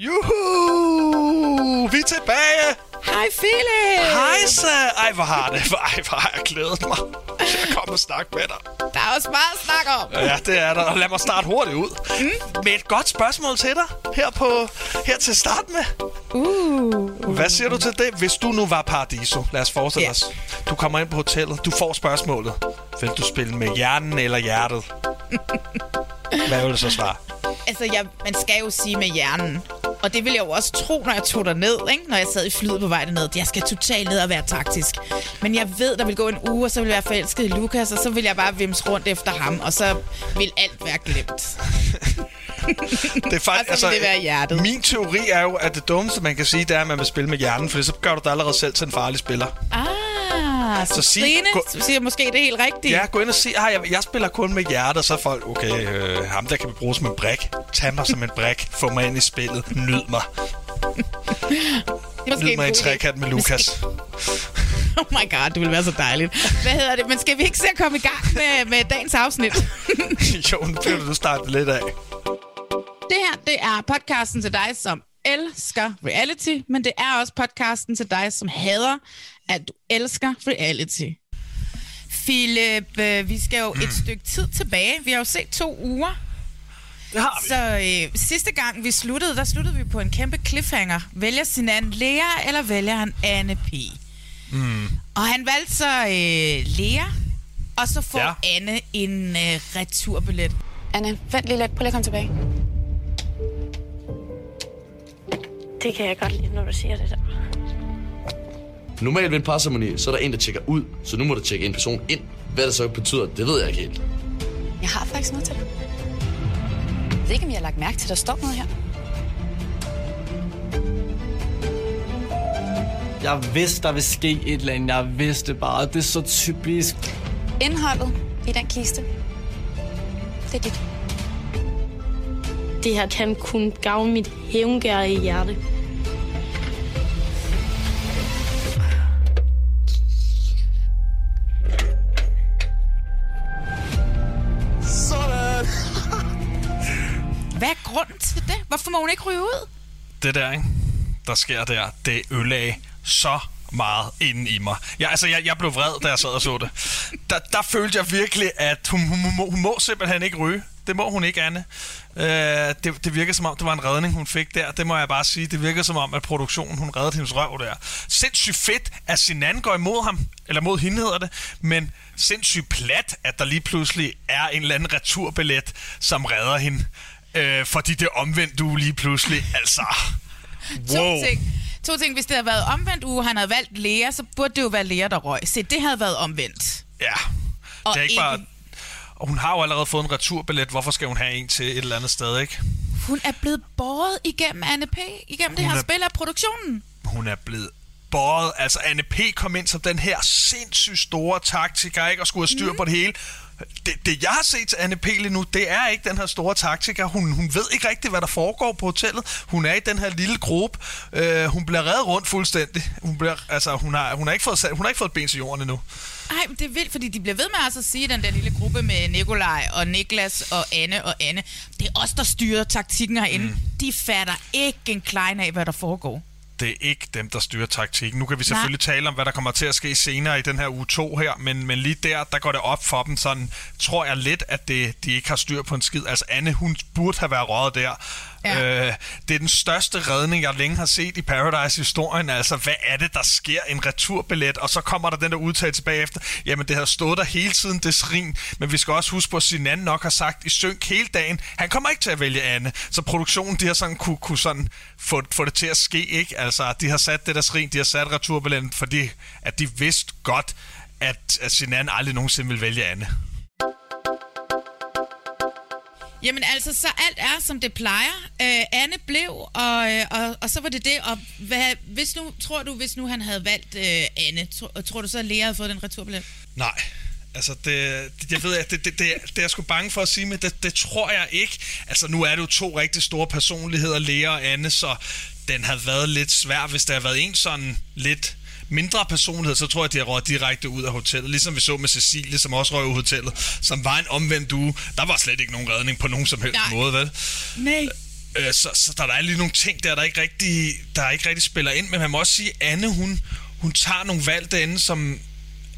Juhu! Vi er tilbage! Hej Philip! Hej så! Ej, hvor har det. Ej, hvor har jeg glædet mig til at komme og snakke med dig. Der er også meget at snakke om. Ja, det er der. Og lad mig starte hurtigt ud. Mm. Med et godt spørgsmål til dig. Her, på, her til start med. Uh. Hvad siger du til det? Hvis du nu var Paradiso, lad os forestille Ja. os. Du kommer ind på hotellet. Du får spørgsmålet. Vil du spille med hjernen eller hjertet? Hvad vil du så svare? Altså, jeg, man skal jo sige med hjernen. Og det vil jeg jo også tro, når jeg tog der ned, ikke? når jeg sad i flyet på vej derned. Jeg skal totalt ned og være taktisk. Men jeg ved, der vil gå en uge, og så vil jeg være forelsket i Lukas, og så vil jeg bare vimse rundt efter ham, og så vil alt være glemt. Det er faktisk, Og så vil det være hjertet. Min teori er jo, at det dummeste, man kan sige, det er, at man vil spille med hjernen, for så gør du dig allerede selv til en farlig spiller. Ah, så, Så sig- Trine gå- siger måske det helt rigtigt. Ja, gå ind og sig, at jeg, jeg spiller kun med hjertet, så er folk, okay, øh, ham der kan vi bruge som en brik. Tag mig som en brik, få mig ind i spillet, nyd mig. måske Nyd en mig idé. trekant med Lukas. Oh my god, det ville være så dejligt. Hvad hedder det? Men skal vi ikke se at komme i gang med, med dagens afsnit? jo, nu bliver du startet lidt af. Det her, det er podcasten til dig, som elsker reality, men det er også podcasten til dig, som hader, at du elsker reality. Philip, øh, vi skal jo et stykke tid tilbage. Vi har jo set to uger. Det har vi. Så øh, sidste gang vi sluttede, der sluttede vi på en kæmpe cliffhanger. Vælger sin anden Lea, eller vælger han Anne P? Mm. Og han valgte så øh, Lea, og så får ja. Anne en øh, returbillet. Anne, vent lige lidt. Prøv lige at komme tilbage. Det kan jeg godt lide, når du siger det der. Normalt ved en parceremoni, så er der en, der tjekker ud, så nu må du tjekke en person ind. Hvad det så betyder, det ved jeg ikke helt. Jeg har faktisk noget til dig. Jeg ved ikke, om jeg har lagt mærke til, at der står noget her. Jeg vidste, der ville ske et eller andet. Jeg vidste bare. Det er så typisk. Indholdet i den kiste, det er dit. Det her kan kun gavne mit hævngærige hjerte. Sådan. Hvad er grunden til det? Hvorfor må hun ikke ryge ud? Det der, ikke? der sker der, det ødelagde så meget inden i mig. Jeg, altså, jeg, jeg blev vred, da jeg sad og så det. Der, der følte jeg virkelig, at hun, hun, hun, må, hun må simpelthen ikke ryge. Det må hun ikke, Anne. Øh, det, det virker som om, det var en redning, hun fik der. Det må jeg bare sige. Det virker som om, at produktionen, hun reddede hendes røv der. Sindssygt fedt, at Sinan går imod ham. Eller mod hende hedder det. Men sindssygt plat, at der lige pludselig er en eller anden returbillet, som redder hende. Øh, fordi det omvendt du lige pludselig. Altså... Wow. To ting. To ting. Hvis det havde været omvendt uge, han havde valgt Lea, så burde det jo være Lea, der røg. Se, det havde været omvendt. Ja. Og det er ikke ikke- bare... Og hun har jo allerede fået en returbillet. Hvorfor skal hun have en til et eller andet sted, ikke? Hun er blevet båret igennem Anne P. Igennem det Hun her er- spil af produktionen. Hun er blevet båret. Altså, Anne P. kom ind som den her sindssygt store taktiker, ikke? Og skulle have styr på det hele. Det, det, jeg har set til Anne P. lige nu, det er ikke den her store taktiker. Hun, hun ved ikke rigtigt, hvad der foregår på hotellet. Hun er i den her lille gruppe. Øh, hun bliver reddet rundt fuldstændig. Hun, bliver, altså, hun, har, hun, har ikke fået, sat- hun har ikke fået et ben til jorden endnu. Ej, men det er vildt, fordi de bliver ved med altså at sige, den der lille gruppe med Nikolaj og Niklas og Anne og Anne. Det er os, der styrer taktikken herinde. Mm. De fatter ikke en klein af, hvad der foregår. Det er ikke dem, der styrer taktikken. Nu kan vi selvfølgelig Nej. tale om, hvad der kommer til at ske senere i den her uge 2 her, men, men lige der, der går det op for dem sådan, tror jeg lidt, at det, de ikke har styr på en skid. Altså Anne, hun burde have været røget der. Ja. Øh, det er den største redning, jeg længe har set i Paradise-historien. Altså, hvad er det, der sker? En returbillet, og så kommer der den der udtalelse bagefter. Jamen, det har stået der hele tiden, det srin. Men vi skal også huske på, at Sinan nok har sagt i synk hele dagen, han kommer ikke til at vælge Anne. Så produktionen, de har sådan kunne, kunne sådan få, få det til at ske, ikke? Altså, de har sat det der srin, de har sat returbilletten, fordi at de vidste godt, at, at Sinan aldrig nogensinde vil vælge Anne. Jamen altså, så alt er, som det plejer. Øh, Anne blev, og, øh, og, og så var det det. Og hvad, hvis nu, tror du, hvis nu han havde valgt øh, Anne, tror, tror du så, at Lea havde fået den returbillet? Nej. Altså, det, det, jeg ved, at det, det, det, det er jeg sgu bange for at sige, men det, det tror jeg ikke. Altså, nu er det jo to rigtig store personligheder, Lea og Anne, så den havde været lidt svær, hvis der havde været en sådan lidt mindre personlighed, så tror jeg, de har råd direkte ud af hotellet. Ligesom vi så med Cecilie, som også røg ud af hotellet, som var en omvendt uge. Der var slet ikke nogen redning på nogen som helst Nej. måde, vel? Nej. Øh, så, så der er lige nogle ting der, der ikke rigtig, der ikke rigtig spiller ind. Men man må også sige, at Anne, hun, hun tager nogle valg derinde, som,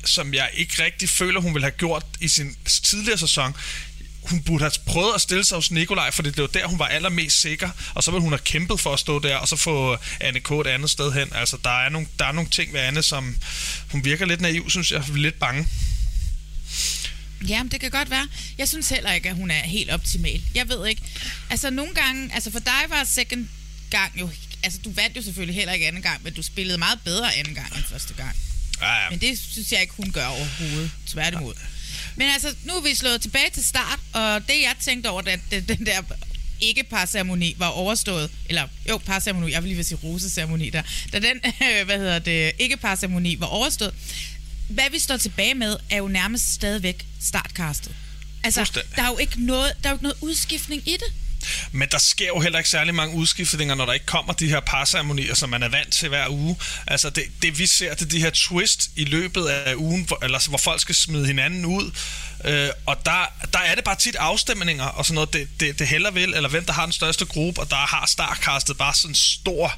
som jeg ikke rigtig føler, hun ville have gjort i sin tidligere sæson hun burde have prøvet at stille sig hos Nikolaj, for det var der, hun var allermest sikker, og så ville hun have kæmpet for at stå der, og så få Anne K. et andet sted hen. Altså, der er nogle, der er nogle ting ved Anne, som hun virker lidt naiv, synes jeg, lidt bange. Jamen, det kan godt være. Jeg synes heller ikke, at hun er helt optimal. Jeg ved ikke. Altså, nogle gange... Altså, for dig var second gang jo... Altså, du vandt jo selvfølgelig heller ikke anden gang, men du spillede meget bedre anden gang end første gang. Ja, ja. Men det synes jeg ikke, hun gør overhovedet. Tværtimod. Ja. Men altså, nu er vi slået tilbage til start, og det jeg tænkte over, da den der ikke parceremoni var overstået, eller jo, parceremoni, jeg vil lige vil sige roseceremoni der, da den, hvad hedder det, ikke parceremoni var overstået, hvad vi står tilbage med, er jo nærmest stadigvæk startkastet. Altså, der er jo ikke noget, der er jo ikke noget udskiftning i det. Men der sker jo heller ikke særlig mange udskiftninger, når der ikke kommer de her parceremonier, som man er vant til hver uge. Altså det, det vi ser, det er de her twist i løbet af ugen, hvor, eller, hvor folk skal smide hinanden ud. Øh, og der, der er det bare tit afstemninger og sådan noget, det, det, det heller vil, eller hvem der har den største gruppe, og der har startkastet bare sådan en stor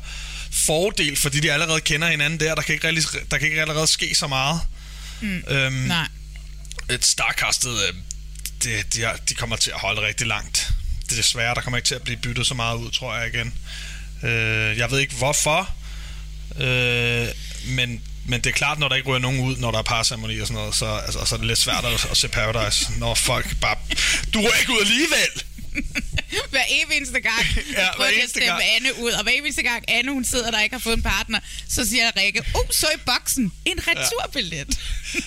fordel, fordi de allerede kender hinanden der. Der kan ikke, rigtig, der kan ikke allerede ske så meget. Mm. Øhm, Nej. Et startkastet, øh, det, de, de kommer til at holde rigtig langt desværre, der kommer ikke til at blive byttet så meget ud, tror jeg igen. Øh, jeg ved ikke hvorfor, øh, men, men det er klart, når der ikke ryger nogen ud, når der er parceremoni og sådan noget, så, altså, så er det lidt svært at, at se Paradise, når folk bare... Du ryger ikke ud alligevel! hver eneste gang, ja, prøver at stemme gang. Anne ud, og hver eneste gang Anne, hun sidder der ikke har fået en partner, så siger Rikke, uh, så i boksen, en returbillet. Ja.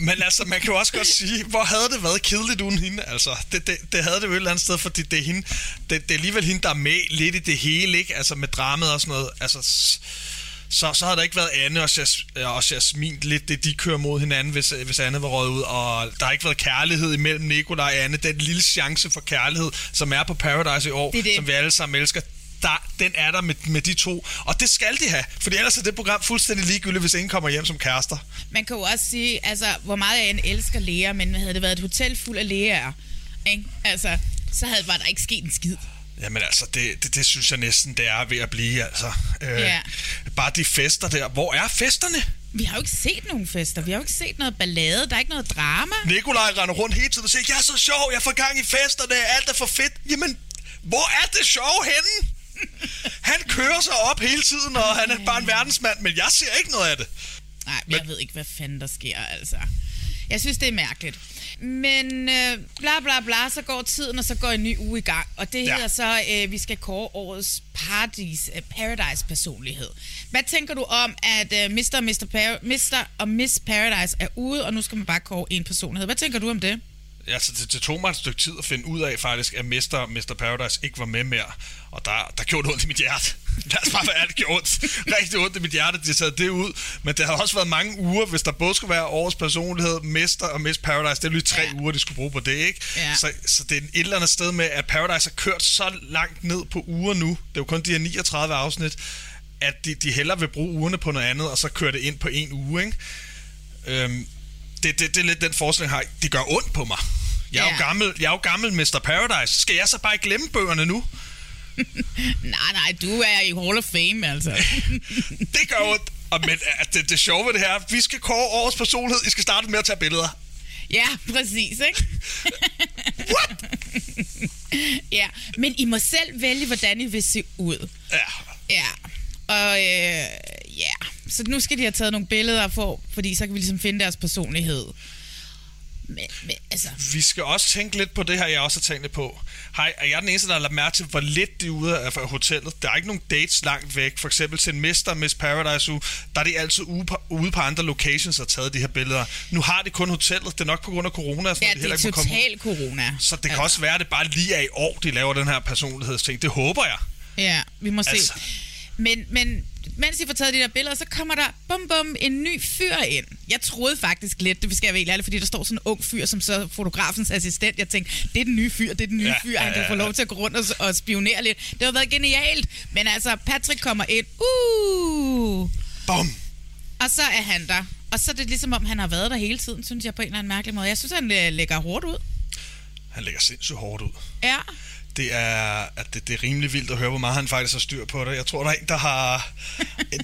Men altså, man kan jo også godt sige, hvor havde det været kedeligt uden hende, altså. Det, det, det havde det jo et eller andet sted, fordi det er, hende, det, det er alligevel hende, der er med lidt i det hele, ikke? Altså med dramaet og sådan noget, altså så, så havde der ikke været Anne og, Jas, og Jasmin lidt det, de kører mod hinanden, hvis, hvis Anne var røget ud. Og der har ikke været kærlighed imellem Nikolaj og Anne. Den lille chance for kærlighed, som er på Paradise i år, det det. som vi alle sammen elsker, der, den er der med, med de to. Og det skal de have, for ellers er det program fuldstændig ligegyldigt, hvis ingen kommer hjem som kærester. Man kan jo også sige, altså, hvor meget jeg elsker Lea, men havde det været et hotel fuld af læger, ikke? Altså, så havde, var der ikke sket en skid. Jamen altså, det, det, det synes jeg næsten, det er ved at blive, altså. Øh, ja. Bare de fester der. Hvor er festerne? Vi har jo ikke set nogen fester. Vi har jo ikke set noget ballade. Der er ikke noget drama. Nikolaj render rundt hele tiden og siger, jeg er så sjov, jeg får gang i festerne, alt er for fedt. Jamen, hvor er det sjov henne? han kører sig op hele tiden, og han er bare en verdensmand, men jeg ser ikke noget af det. Nej, men jeg ved ikke, hvad fanden der sker, altså. Jeg synes, det er mærkeligt. Men øh, bla bla bla, så går tiden, og så går en ny uge i gang. Og det ja. hedder så, øh, vi skal kåre årets paradis, øh, Paradise-personlighed. Hvad tænker du om, at øh, Mr. og Mr. Par- Mr. og Miss Paradise er ude, og nu skal man bare kåre en personlighed? Hvad tænker du om det? altså, det, det tog mig et stykke tid at finde ud af faktisk, at Mr. Mr. Paradise ikke var med mere. Og der, der gjorde det ondt i mit hjerte. Lad os bare være det gjorde ondt. Rigtig ondt i mit hjerte, de satte det ud. Men det har også været mange uger, hvis der både skulle være årets personlighed, Mr. og Miss Paradise. Det er lige tre ja. uger, de skulle bruge på det, ikke? Ja. Så, så det er et eller andet sted med, at Paradise har kørt så langt ned på uger nu. Det er jo kun de her 39 afsnit, at de, de hellere vil bruge ugerne på noget andet, og så køre det ind på en uge, ikke? Øhm, det, det, det er lidt den forestilling, har. Det gør ondt på mig. Jeg er, ja. jo gammel, jeg er jo gammel Mr. Paradise. Skal jeg så bare glemme bøgerne nu? nej, nej, du er i Hall of Fame, altså. det gør ondt. Og men det, det sjove ved det her, er, vi skal kåre årets personlighed. I skal starte med at tage billeder. Ja, præcis, ikke? What? ja, men I må selv vælge, hvordan I vil se ud. Ja. Ja, og øh, ja, så nu skal de have taget nogle billeder for, fordi så kan vi ligesom finde deres personlighed. Men, men altså... Vi skal også tænke lidt på det her, jeg også har tænkt lidt på. Hej, er jeg den eneste, der har lagt mærke til, hvor lidt de er ude af hotellet? Der er ikke nogen dates langt væk. For eksempel til Mr. Miss Paradise uge, der er de altid ude på, ude på andre locations og taget de her billeder. Nu har de kun hotellet. Det er nok på grund af corona. Så Ja, de det er ud. total corona. Så det kan også være, at det bare lige er i år, de laver den her personlighedsting. Det håber jeg. Ja, vi må se. Altså. Men, men mens I får taget de der billeder, så kommer der bum bum en ny fyr ind. Jeg troede faktisk lidt, det skal jeg være ærlig, fordi der står sådan en ung fyr, som så fotografens assistent. Jeg tænkte, det er den nye fyr, det er den nye Ja, fyr, han kan ja, få ja. lov til at gå rundt og, og spionere lidt. Det har været genialt. Men altså, Patrick kommer ind. Uh! Bum! Og så er han der. Og så er det ligesom om, han har været der hele tiden, synes jeg på en eller anden mærkelig måde. Jeg synes, han øh, lægger hårdt ud. Han lægger sindssygt hårdt ud. Ja. Det er, at det, det er rimelig vildt at høre, hvor meget han faktisk har styr på det. Jeg tror, der er en, der har,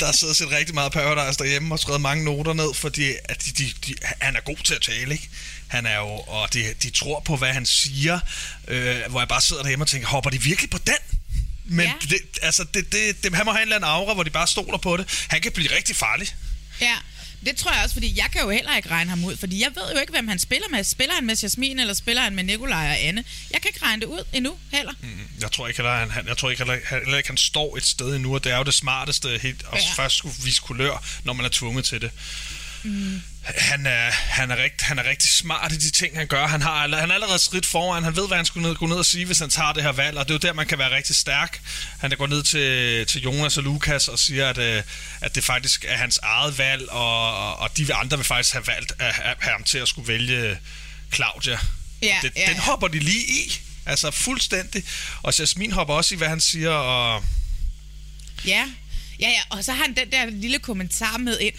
der har siddet og set rigtig meget Paradise derhjemme og skrevet mange noter ned, fordi at de, de, de, han er god til at tale, ikke? Han er jo, og de, de tror på, hvad han siger, øh, hvor jeg bare sidder derhjemme og tænker, hopper de virkelig på den? Men ja. det, altså, det, det, det, han må have en eller anden aura, hvor de bare stoler på det. Han kan blive rigtig farlig. Ja, det tror jeg også, fordi jeg kan jo heller ikke regne ham ud, fordi jeg ved jo ikke, hvem han spiller med. Spiller han med Jasmin, eller spiller han med Nikolaj og Anne? Jeg kan ikke regne det ud endnu heller. Mm. Jeg tror ikke, heller, han, han, jeg tror ikke, heller, heller ikke, han står et sted endnu, og det er jo det smarteste helt, at ja. først skulle vise kulør, når man er tvunget til det. Mm. Han, er, han, er rigt, han er rigtig smart i de ting, han gør. Han, har, han er allerede skridt foran. Han ved, hvad han skulle ned, gå ned og sige, hvis han tager det her valg. Og det er jo der, man kan være rigtig stærk. Han går ned til, til Jonas og Lukas og siger, at, øh, at det faktisk er hans eget valg, og, og de andre vil faktisk have valgt at have ham til at skulle vælge Claudia. Ja, det, ja, den ja. hopper de lige i. Altså fuldstændig. Og Jasmin hopper også i, hvad han siger, og Ja. Ja, ja, og så har han den der lille kommentar med ind.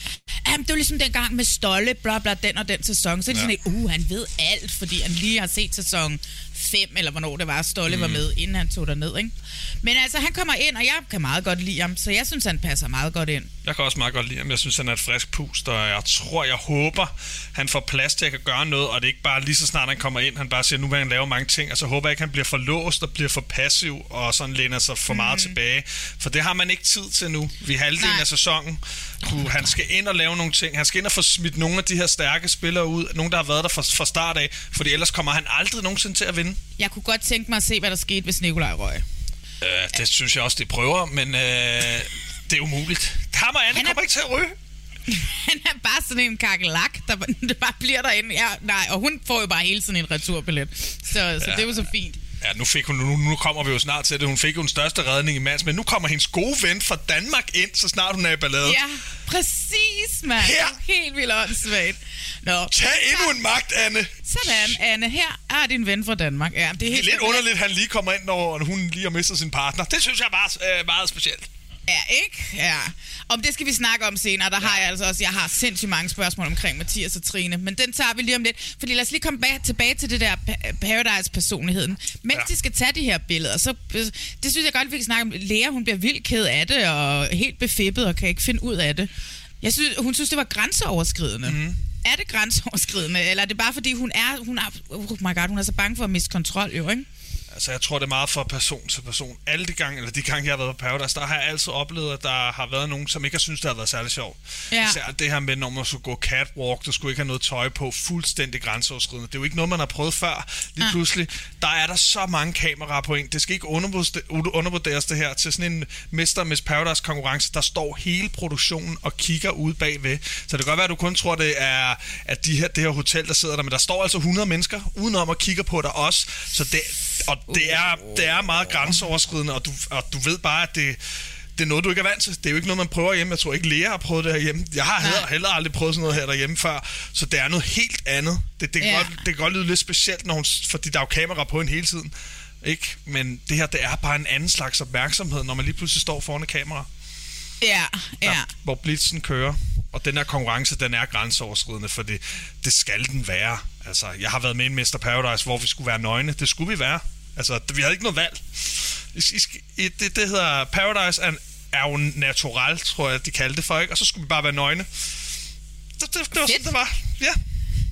Jamen, det var ligesom dengang med Stolle, bla bla, den og den sæson. Så er det Ja. sådan, at, uh, han ved alt, fordi han lige har set sæson 5, eller hvornår det var, Stolle mm. var med, inden han tog ned, ikke? Men altså, han kommer ind, og jeg kan meget godt lide ham, så jeg synes, han passer meget godt ind. Jeg kan også meget godt lide ham. Jeg synes, han er et frisk pust, og jeg tror, jeg håber, han får plads til at kan gøre noget, og det er ikke bare lige så snart han kommer ind, han bare siger, nu vil han lave mange ting, og så håber jeg ikke, han bliver for låst og bliver for passiv, og sådan læner sig for meget tilbage. For det har man ikke tid til nu. Vi er halvdelen Nej. af sæsonen. Du, han skal ind og lave nogle ting. Han skal ind og få smidt nogle af de her stærke spillere ud. Nogle, der har været der fra, fra start af. Fordi ellers kommer han aldrig nogensinde til at vinde. Jeg kunne godt tænke mig at se, hvad der skete, hvis Nikolaj røg. Øh, det synes jeg også, de prøver, men øh, det er umuligt. Og Anne Han er- kommer ikke til at ryge. Han er bare sådan en kakelak, der, der bare bliver derinde. Ja, nej, og hun får jo bare hele tiden en returbillet. Så, så ja. det er jo så fint. Ja, nu, fik hun, nu, nu kommer vi jo snart til det. Hun fik jo den største redning i mands, men nu kommer hendes gode ven fra Danmark ind, så snart hun er i ballade. Ja, præcis, mand. Her. Helt vildt åndssvagt. Nå, Tag endnu en magt, Anne. sådan, Anne. Her er din ven fra Danmark. Ja, det er Det er helt lidt underligt, at han lige kommer ind, når hun lige har mistet sin partner. Det synes jeg er bare øh, meget specielt. Ja, ikke? Ja. Om det skal vi snakke om senere. Der har jeg altså også, jeg har sindssygt mange spørgsmål omkring Mathias og Trine, men den tager vi lige om lidt. Fordi lad os lige komme bag, tilbage til det der pa- Paradise-personligheden. Mens ja. Ja. de skal tage de her billeder, så det synes jeg godt, vi kan snakke om. Lea, hun bliver vildt ked af det, og helt befippet, og kan ikke finde ud af det. Jeg synes, hun synes, det var grænseoverskridende. Mm. Er det grænseoverskridende, eller er det bare fordi, hun er, hun er, oh my God, hun er så bange for at miste kontrol, jo, ikke? Altså, jeg tror, det er meget fra person til person. Alle de gange, eller de gange, jeg har været på Paradise, der har jeg altid oplevet, at der har været nogen, som ikke har syntes, det har været særlig sjovt. Ja. Især det her med, når man skulle gå catwalk, du skulle ikke have noget tøj på, fuldstændig grænseoverskridende. Det er jo ikke noget, man har prøvet før. Lige Ah. pludselig, der er der så mange kameraer på en. Det skal ikke undervurderes- det her til sådan en Mr. Miss Paradise konkurrence. Der står hele produktionen og kigger ud bagved. Så det kan godt være, at du kun tror, det er at de her, det her hotel, der sidder der, men der står altså 100 mennesker udenom og kigger på dig også. Så det, og det er, det er meget grænseoverskridende, og du, og du ved bare, at det, det er noget, du ikke er vant til. Det er jo ikke noget, man prøver hjemme. Jeg tror ikke, Lea har prøvet det herhjemme. Jeg har heller, heller aldrig prøvet sådan noget her derhjemme før. Så det er noget helt andet. Det, det, kan, Ja. godt, det kan godt lyde lidt specielt, når hun, fordi der er jo kamera på hende hele tiden. Ikke? Men det her, det er bare en anden slags opmærksomhed, når man lige pludselig står foran et kamera, Ja, ja. der, hvor blitzen kører. Og den her konkurrence, den er grænseoverskridende, for det, det skal den være. Altså, jeg har været med i Mr. Paradise, hvor vi skulle være nøgne. Det skulle vi være. Altså, vi havde ikke noget valg. I, I, det, det hedder Paradise er, er jo natural, tror jeg, de kaldte det for, ikke? Og så skulle vi bare være nøgne. Det, det, det var sådan, det var. Ja.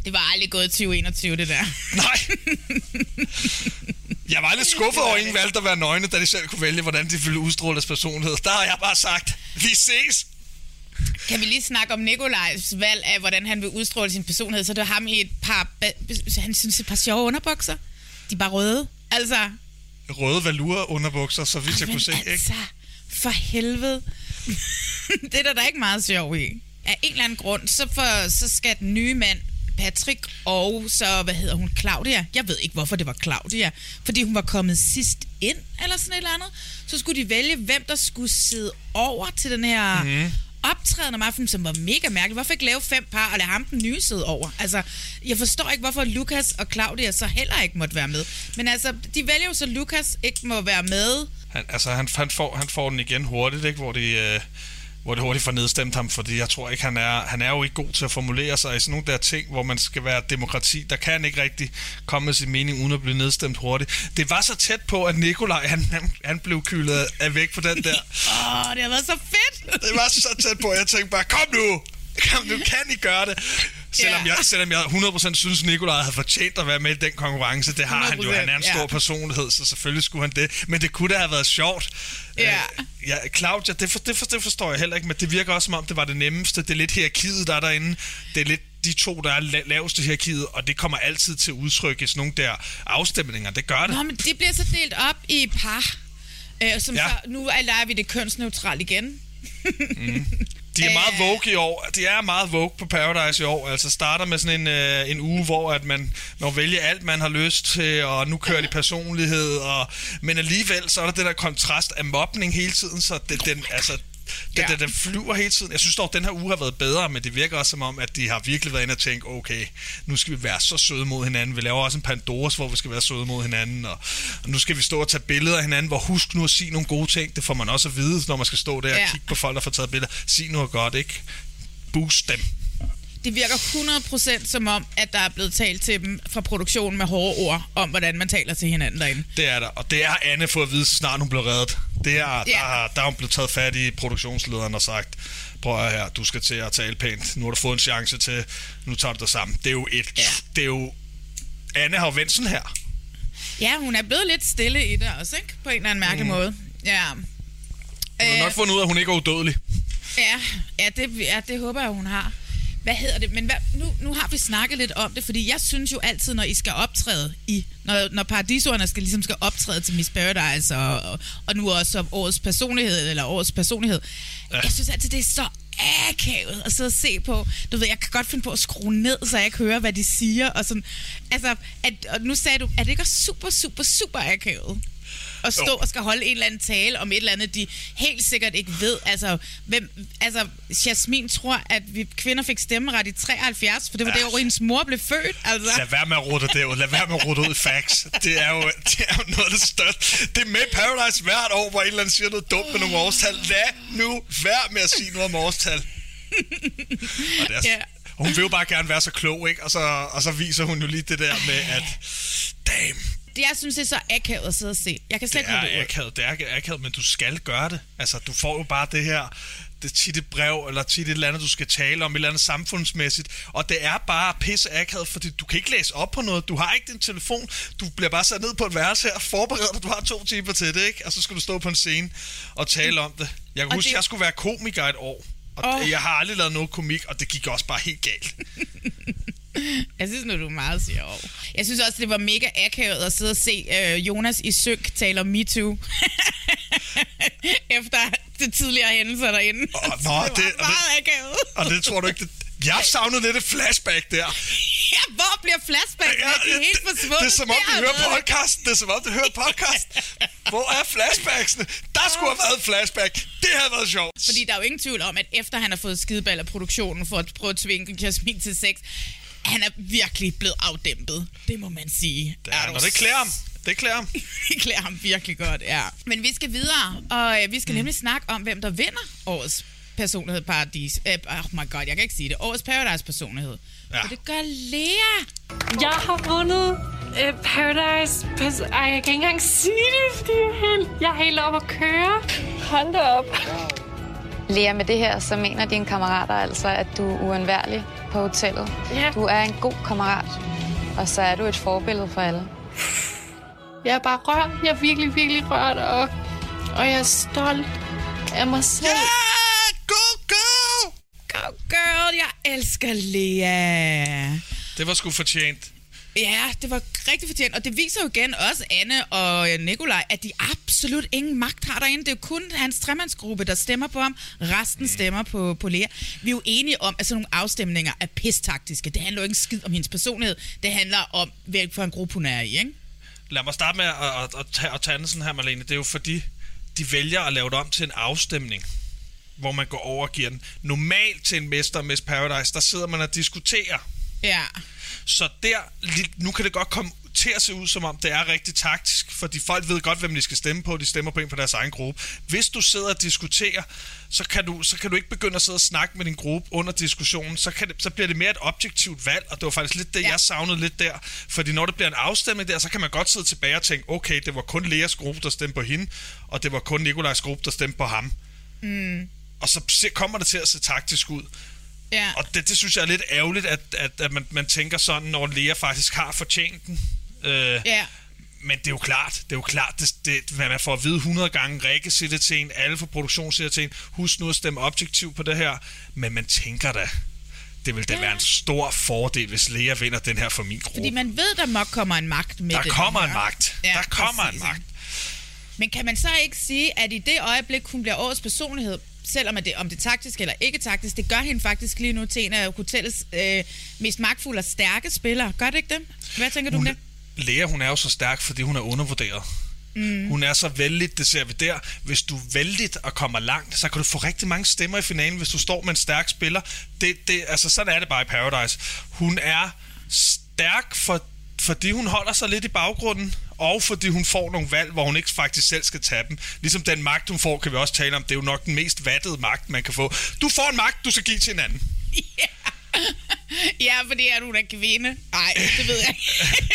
Det var aldrig gået 2021, det der. Nej. Jeg var lidt skuffet over, at ingen valgte at være nøgne, da de selv kunne vælge, hvordan de ville udstråle deres personlighed. Der har jeg bare sagt, vi ses. Kan vi lige snakke om Nikolajs valg af, hvordan han vil udstråle sin personlighed? Så det var ham i et par... Han synes, et par sjove underbukser. De er bare røde. Altså, Røde valure underbukser, så vidt jeg kunne se, ikke? altså, for helvede. det er der, er ikke meget sjov i. Af en eller anden grund, så, for, så skal den nye mand, Patrick, og så, hvad hedder hun, Claudia. Jeg ved ikke, hvorfor det var Claudia. Fordi hun var kommet sidst ind, eller sådan et eller andet. Så skulle de vælge, hvem der skulle sidde over til den her... Mm optræden om aftenen, som var mega mærkelig. Hvorfor ikke lave fem par og lade ham den nye sidde over? Altså, jeg forstår ikke, hvorfor Lukas og Claudia så heller ikke måtte være med. Men altså, de vælger jo så, at Lukas ikke må være med. Han, altså, han, han, får, han får den igen hurtigt, ikke? Hvor de, øh, hvor det hurtigt får nedstemt ham, fordi jeg tror ikke, han er, han er jo ikke god til at formulere sig i sådan nogle der ting, hvor man skal være demokrati. Der kan han ikke rigtig komme med sin mening, uden at blive nedstemt hurtigt. Det var så tæt på, at Nikolaj, han, han, han blev kylet af væk på den der. Åh, det har været så fedt! Det var så tæt på, jeg tænkte bare, kom nu! Kom nu, kan I gøre det? Selvom, Ja. jeg, selvom jeg 100% synes, Nikolaj havde fortjent at være med i den konkurrence. Det har han jo. Han er en 100%, stor ja. personlighed, så selvfølgelig skulle han det. Men det kunne da have været sjovt. Ja. Øh, ja Claudia, det, for, det, for, det forstår jeg heller ikke, men det virker også som om, det var det nemmeste. Det er lidt hierarkiet, der er derinde. Det er lidt de to, der er la- laveste hierarkiet, og det kommer altid til udtryk i sådan nogle der afstemninger. Det gør det. Nå, men det bliver så delt op i par. Øh, som Ja. så, nu er- leger vi det kønsneutralt igen. De er meget Øh. vogue i år. De er meget vogue på Paradise i år. Altså starter med sådan en, øh, en uge, hvor at man må vælge alt, man har lyst til, og nu kører de personlighed. Og, men alligevel, så er der det der kontrast af mobning hele tiden, så det, den, altså, det, Ja. det, den flyver hele tiden. Jeg synes dog, at den her uge har været bedre, men det virker også som om, at de har virkelig været inde og tænke, okay, nu skal vi være så søde mod hinanden. Vi laver også en Pandoras, hvor vi skal være søde mod hinanden, og, og nu skal vi stå og tage billeder af hinanden, hvor husk nu at sige nogle gode ting. Det får man også at vide, når man skal stå der og Ja. kigge på folk, der får taget billeder. Sig noget godt, ikke? Boost dem. Det virker 100% som om, at der er blevet talt til dem fra produktionen med hårde ord om, hvordan man taler til hinanden derinde. Det er der. Og det har Anne fået at vide, snart hun blev reddet. Det er, Ja. der, der er hun blevet taget fat i produktionslederen og sagt, prøv at her, du skal til at tale pænt. Nu har du fået en chance til, nu tager du dig sammen. Det er jo et... Ja. Det er jo... Anne har vendt sådan her. Ja, hun er blevet lidt stille i det også, ikke? På en eller anden mærkelig mm. måde. Ja. Hun har nok fundet ud af, at hun ikke er udødelig. Ja, ja, det, ja, det håber jeg, hun har. Hvad hedder det? Men hvad, nu, nu har vi snakket lidt om det, fordi jeg synes jo altid, når I skal optræde i, når, når paradisorerne skal, ligesom skal optræde til Miss Paradise, og, og, og nu også som årets personlighed, eller årets personlighed, ja. jeg synes altid, det er så akavet at sidde og se på. Du ved, jeg kan godt finde på at skrue ned, så jeg ikke hører, hvad de siger, og sådan. Altså, at, og nu sagde du, er det ikke også super, super, super akavet? At stå Jo. og skal holde en eller anden tale om et eller andet, de helt sikkert ikke ved. Altså, hvem, altså Jasmin tror, at vi kvinder fik stemmeret i 73, for det var Ja. det, hvor hendes mor blev født. Altså. Lad være med at rute det ud. Lad være med at rute ud i facts. Det er jo, det er jo noget af det største. Det er med Paradise hvert år, hvor en eller anden siger noget dumt med nogle årstal. Lad nu være med at sige noget om årstal. Og det er, Ja. og hun vil jo bare gerne være så klog, ikke? Og så, og så viser hun jo lige det der med, at damn, Det, jeg synes, det er så akavet at sidde og se. Jeg kan slet ikke det er akavet, det er akavet, men du skal gøre det. Altså, du får jo bare det her, det er tit et brev, eller tit et eller andet, du skal tale om, et eller andet samfundsmæssigt. Og det er bare pisse akavet, fordi du kan ikke læse op på noget. Du har ikke din telefon. Du bliver bare sat ned på et værelse her, forberedt dig. Du har to timer til det, ikke? Og så skal du stå på en scene og tale om det. Jeg kan Og huske, det- jeg skulle være komiker et år. Og oh. jeg har aldrig lavet noget komik, og det gik også bare helt galt. Jeg synes nu, du er meget over. Jeg synes også, det var mega akavet at sidde og se øh, Jonas i synk tale om MeToo. Efter det tidligere hændelser derinde. Åh, nå, det var det- og det- meget akavet. Og det tror du ikke, det... Jeg savnede lidt et flashback der. Ja, hvor bliver flashback? Ja, de er helt forsvundet. det er som om, de hører podcasten. Det er som om, de hører podcasten. Hvor er flashbacksene? Der skulle have været et flashback. Det havde været sjovt. Fordi der er jo ingen tvivl om, at efter han har fået skideball af produktionen for at prøve at tvinge Jasmin til sex, han er virkelig blevet afdæmpet. Det må man sige. Det er, og det klæder ham. Det klæder ham. Det klæder ham virkelig godt, ja. Men vi skal videre, og øh, vi skal mm. nemlig snakke om, hvem der vinder årets personlighed paradis. Øh, oh my god, jeg kan ikke sige det. Årets paradise personlighed. Ja. Ja. Og det gør Lea. Jeg har vundet øh, Paradise. Pas- Ej, jeg kan ikke engang sige det, fordi jeg er helt Jeg er helt oppe at køre. Hold da op. Lea, med det her, så mener dine kammerater altså, at du er uundværlig på hotellet. Ja. Du er en god kammerat, og så er du et forbillede for alle. Jeg er bare rørt. Jeg er virkelig, virkelig rørt, og, og jeg er stolt af mig selv. Yeah! Go, go! Go girl, jeg elsker Lea. Det var sgu fortjent. Ja, det var rigtig fortjent, og det viser jo igen også Anne og Nikolaj, at de absolut ingen magt har derinde. Det er jo kun hans tremandsgruppe, der stemmer på ham. Resten stemmer på, på Lea. Vi er jo enige om, at sådan nogle afstemninger er pistaktiske. Det handler jo ikke skid om hendes personlighed. Det handler om, hvilken for en gruppe hun er i, ikke? Lad mig starte med at, at, at, tage, at tage den sådan her, Marlene. Det er jo fordi, de vælger at lave det om til en afstemning, hvor man går over og giver den. Normalt til en Mester og Miss Paradise, der sidder man og diskuterer. Ja. Så der, nu kan det godt komme til at se ud, som om det er rigtig taktisk, fordi folk ved godt, hvem de skal stemme på. De stemmer på en fra deres egen gruppe. Hvis du sidder og diskuterer, så kan du, så kan du ikke begynde at sidde og snakke med din gruppe under diskussionen. Så, kan det, så bliver det mere et objektivt valg, og det var faktisk lidt det, ja. jeg savnede lidt der. Fordi når det bliver en afstemning der, så kan man godt sidde tilbage og tænke, okay, det var kun Leas gruppe, der stemte på hende, og det var kun Nikolajs gruppe, der stemte på ham. Mm. Og så kommer det til at se taktisk ud. Ja. Og det, det synes jeg er lidt ærgerligt, at, at, at man, man tænker sådan, når Lea faktisk har fortjent den. Øh, Ja. Men det er jo klart, det er jo klart, det, det, hvad man får at vide 100 gange, Rikke siger det til en, alle fra produktion siger det til en, husk nu at stemme objektivt på det her, men man tænker da, det vil da Ja. være en stor fordel, hvis Lea vinder den her for min gruppe. Fordi man ved, der nok kommer en magt med der det. kommer en magt. Ja, der kommer præcis, en magt. Men kan man så ikke sige, at i det øjeblik, hun bliver årets personlighed, selvom det, om det er taktisk eller ikke taktisk, det gør hende faktisk lige nu til en af hotellets øh, mest magtfulde og stærke spillere. Gør det ikke det? Hvad tænker du om Hun, det? Lea, hun er jo så stærk, fordi hun er undervurderet. Mm. Hun er så vældig, det ser vi der. Hvis du er vældig og kommer langt, så kan du få rigtig mange stemmer i finalen, hvis du står med en stærk spiller. Det, det, altså, sådan er det bare i Paradise. Hun er stærk, for, fordi hun holder sig lidt i baggrunden, og fordi hun får nogle valg, hvor hun ikke faktisk selv skal tage dem. Ligesom den magt, hun får, kan vi også tale om. Det er jo nok den mest vattede magt, man kan få. Du får en magt, du skal give til en anden. Ja, fordi er du da kvinde. Nej, det ved jeg ikke.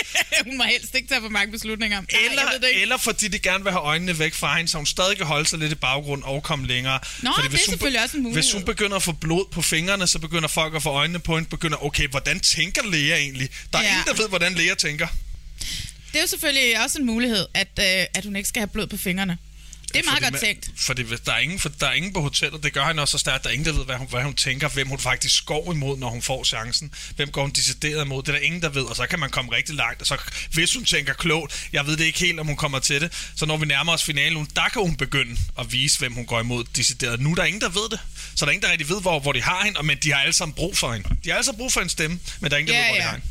hun må helst ikke tage for mange beslutninger. Nej, ved det Eller, eller fordi de gerne vil have øjnene væk fra hende, så hun stadig kan holde sig lidt i baggrund og komme længere. Nå, fordi det er selvfølgelig også en mulighed. Hvis hun begynder at få blod på fingrene, så begynder folk at få øjnene på hende. Begynder, okay, hvordan tænker Lea egentlig? Der er Ja. ingen, der ved, hvordan Lea tænker. Det er jo selvfølgelig også en mulighed, at, øh, at hun ikke skal have blod på fingrene. Det er meget Fordi godt tænkt. Fordi der er, ingen, for der er ingen på hotellet, det gør hende også så stærkt, der er ingen, der ved, hvad hun, hvad hun tænker, hvem hun faktisk går imod, når hun får chancen. Hvem går hun decideret imod, det er der ingen, der ved, og så kan man komme rigtig langt. Og så hvis hun tænker klogt, jeg ved det ikke helt, om hun kommer til det, så når vi nærmer os finalen, der kan hun begynde at vise, hvem hun går imod decideret. Nu er der ingen, der ved det. Så der er ingen, der rigtig ved, hvor, hvor de har hende, og- men de har alle sammen brug for hende. De har alle sammen brug for en stemme, men der er ingen, der Ja, ved, hvor ja. de har hende.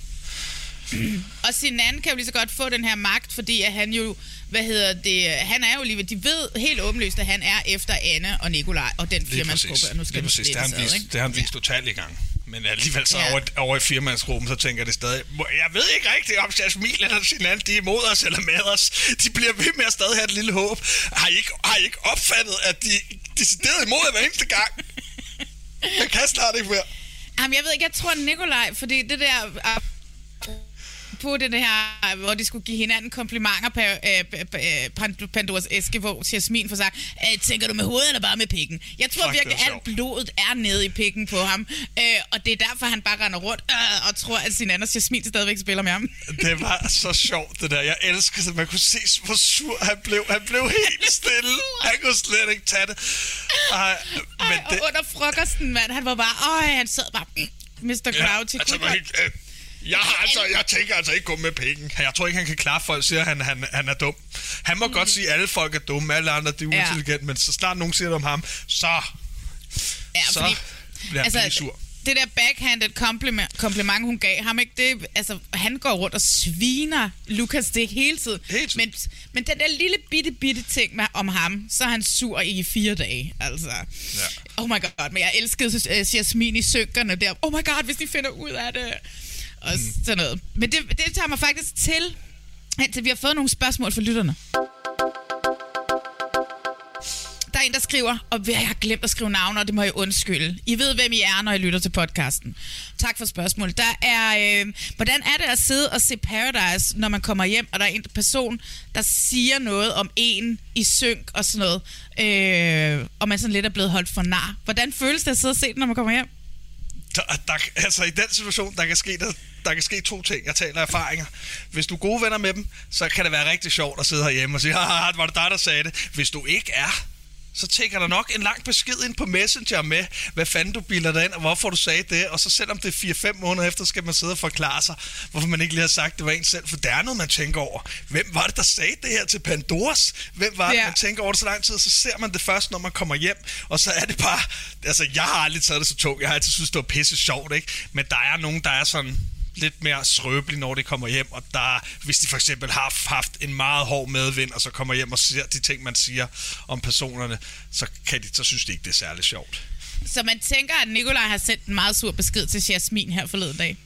Og Sinan kan jo lige så godt få den her magt, fordi at han jo, hvad hedder det, han er jo lige, de ved helt åbenlyst, at han er efter Anne og Nikolaj og den firmandsgruppe. og Nu skal Lige den præcis. Det har han vist, det har han vist totalt i gang. Men alligevel så Ja. over, over i firmandsgruppen, så tænker jeg det stadig, "Må- jeg ved ikke rigtigt, om Jasmin eller Sinan, de er imod os eller med os. De bliver ved med at stadig have et lille håb. Har I ikke, har I ikke opfattet, at de decideret imod hver eneste gang? Jeg kan snart ikke mere. Jamen, jeg ved ikke, jeg tror Nikolaj, fordi det der... På det her, hvor de skulle give hinanden komplimenter på øh, øh, Pandoras æske, hvor Jasmin får sagt, øh, tænker du med hovedet eller bare med pikken? Jeg tror Fuck, det virkelig, var alt blodet er nede i pikken på ham, øh, og det er derfor, han bare render rundt øh, og tror, at sin anden Jasmin stadigvæk spiller med ham. Det var så sjovt, det der. Jeg elskede det. Man kunne se, hvor sur han blev. Han blev helt stille. Han kunne slet ikke tage det. Ej, men Ej, og under frokosten, mand, han var bare, øj, han sad bare, mm, Mr. Crouch. Ja, Ja, altså, jeg, har altså, jeg tænker altså ikke gå med penge. Jeg tror ikke, han kan klare, folk siger, han, han, han er dum. Han må mm. godt sige, at alle folk er dumme, alle andre de er Ja. uintelligente, men så snart nogen siger det om ham, så, ja, så fordi, bliver han altså, sur. det der backhanded compliment, kompliment, hun gav ham, ikke, det, altså, han går rundt og sviner Lukas det hele tiden. Hele tiden. Men, men den der lille bitte, bitte ting med, om ham, så er han sur i fire dage. Altså. Ja. Oh my god, men jeg elskede uh, Jasmin i synkerne der. Oh my god, hvis de finder ud af det. Og sådan noget. Men det, det tager mig faktisk til, indtil vi har fået nogle spørgsmål fra lytterne. Der er en, der skriver, og jeg har glemt at skrive navn, og det må jeg undskylde. I ved, hvem I er, når I lytter til podcasten. Tak for spørgsmålet. Der er, øh, hvordan er det at sidde og se Paradise, når man kommer hjem, og der er en person, der siger noget om en i synk og sådan noget, øh, og man sådan lidt er blevet holdt for nar. Hvordan føles det at sidde og se det, når man kommer hjem? Der, der, altså i den situation, der kan ske der, der kan ske to ting. Jeg taler erfaringer. Hvis du er gode venner med dem, så kan det være rigtig sjovt at sidde herhjemme og sige, haha, var det dig, der sagde det. Hvis du ikke er, så tænker der nok en lang besked ind på Messenger med, hvad fanden du bilder dig ind, og hvorfor du sagde det. Og så selvom det er 4-5 måneder efter, skal man sidde og forklare sig, hvorfor man ikke lige har sagt, det var en selv. For der er noget, man tænker over. Hvem var det, der sagde det her til Pandoras? Hvem var det, Ja. man tænker over det så lang tid, og så ser man det først, når man kommer hjem. Og så er det bare... Altså, jeg har aldrig taget det så tungt. Jeg har altid synes, det var pisse sjovt, ikke? Men der er nogen, der er sådan lidt mere skrøbelig, når de kommer hjem, og der, hvis de for eksempel har haft en meget hård medvind, og så kommer hjem og ser de ting, man siger om personerne, så, kan de, så synes de ikke, det er særlig sjovt. Så man tænker, at Nikolaj har sendt en meget sur besked til Jasmin her forleden dag.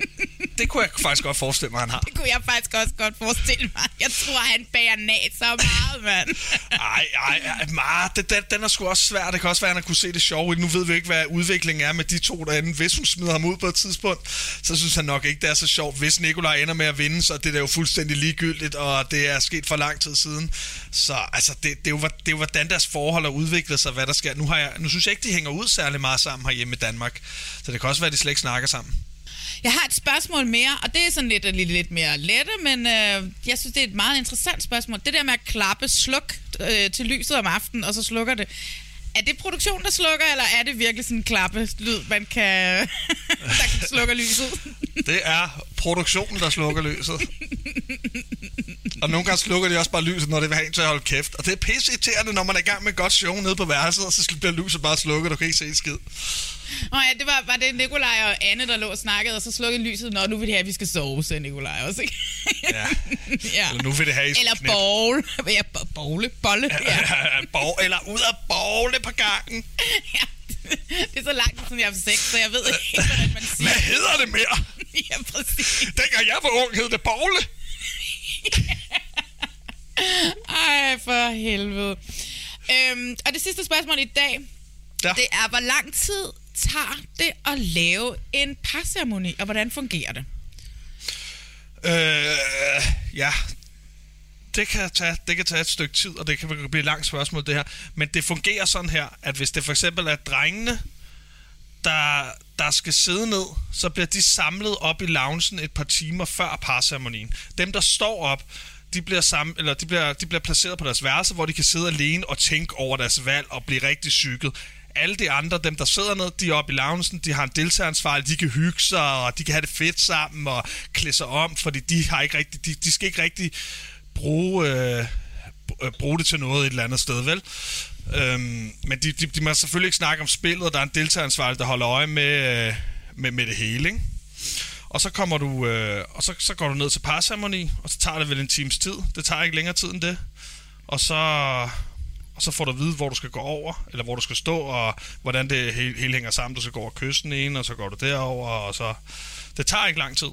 Det kunne jeg faktisk godt forestille mig, han har. Det kunne jeg faktisk også godt forestille mig. Jeg tror, han bærer nat så meget, mand. Ej, ej, ej, Mara, det, den, den er sgu også svær. Det kan også være, at han kunne se det sjove. Nu ved vi ikke, hvad udviklingen er med de to derinde. Hvis hun smider ham ud på et tidspunkt, så synes han nok ikke, det er så sjovt. Hvis Nikolaj ender med at vinde, så er det da jo fuldstændig ligegyldigt, og det er sket for lang tid siden. Så altså, det, det, er, jo, det er jo, hvordan deres forhold har udviklet sig, hvad der sker. Nu, har jeg, nu synes jeg ikke, de hænger ud særlig meget sammen herhjemme i Danmark. Så det kan også være, at de slet ikke snakker sammen. Jeg har et spørgsmål mere, og det er sådan lidt, lidt, lidt mere lette, men øh, jeg synes, det er et meget interessant spørgsmål. Det der med at klappe sluk øh, til lyset om aftenen, og så slukker det. Er det produktion, der slukker, eller er det virkelig sådan en klappe lyd, man kan, der kan slukke lyset? Det er produktionen, der slukker lyset. Og nogle gange slukker de også bare lyset, når det vil have en til at holde kæft. Og det er pisse irriterende, når man er i gang med et godt show nede på værelset, og så bliver lyset bare slukket, du kan ikke se en skid. Nå ja, det var, var det Nikolaj og Anne, der lå og snakkede, og så slukkede lyset. Nå, nu vil det have, at vi skal sove, sagde Nikolaj også, ikke? Ja. ja. Eller nu vil det have Eller bowl. Ja, bo- bolle. Bolle. Ja. Borg, eller ud af borgle på gangen. ja. Det er så langt siden jeg er sex, så jeg ved ikke, hvordan man siger. Hvad hedder det mere? Ja, præcis. Dengang jeg var ung, hed det borgle. Ej, for helvede. Øhm, og det sidste spørgsmål i dag, Ja. det er, hvor lang tid tager det at lave en parceremoni, og hvordan fungerer det? Øh, ja, det kan, tage, det kan tage et stykke tid, og det kan blive et langt spørgsmål, det her. Men det fungerer sådan her, at hvis det for eksempel er drengene, der, der skal sidde ned, så bliver de samlet op i loungen et par timer før parceremonien. Dem, der står op, de bliver, sammen, eller de, bliver, de bliver placeret på deres værelse, hvor de kan sidde alene og tænke over deres valg og blive rigtig psyket. Alle de andre, dem der sidder ned, de er oppe i loungen, de har en deltageransvar, de kan hygge sig, og de kan have det fedt sammen og klæde sig om, fordi de, har ikke rigtig, de, de skal ikke rigtig bruge, øh, øh, bruge det til noget et eller andet sted, vel? Øhm, men de, de, de må selvfølgelig ikke snakke om spillet, og der er en deltageransvarlig, der holder øje med, øh, med, med det hele, ikke? Og så kommer du, øh, og så, så går du ned til parceremoni, og så tager det vel en times tid. Det tager ikke længere tid end det. Og så, og så får du at vide, hvor du skal gå over, eller hvor du skal stå, og hvordan det hele, hele hænger sammen. Du skal gå over kysten en, og så går du derover, og så... Det tager ikke lang tid.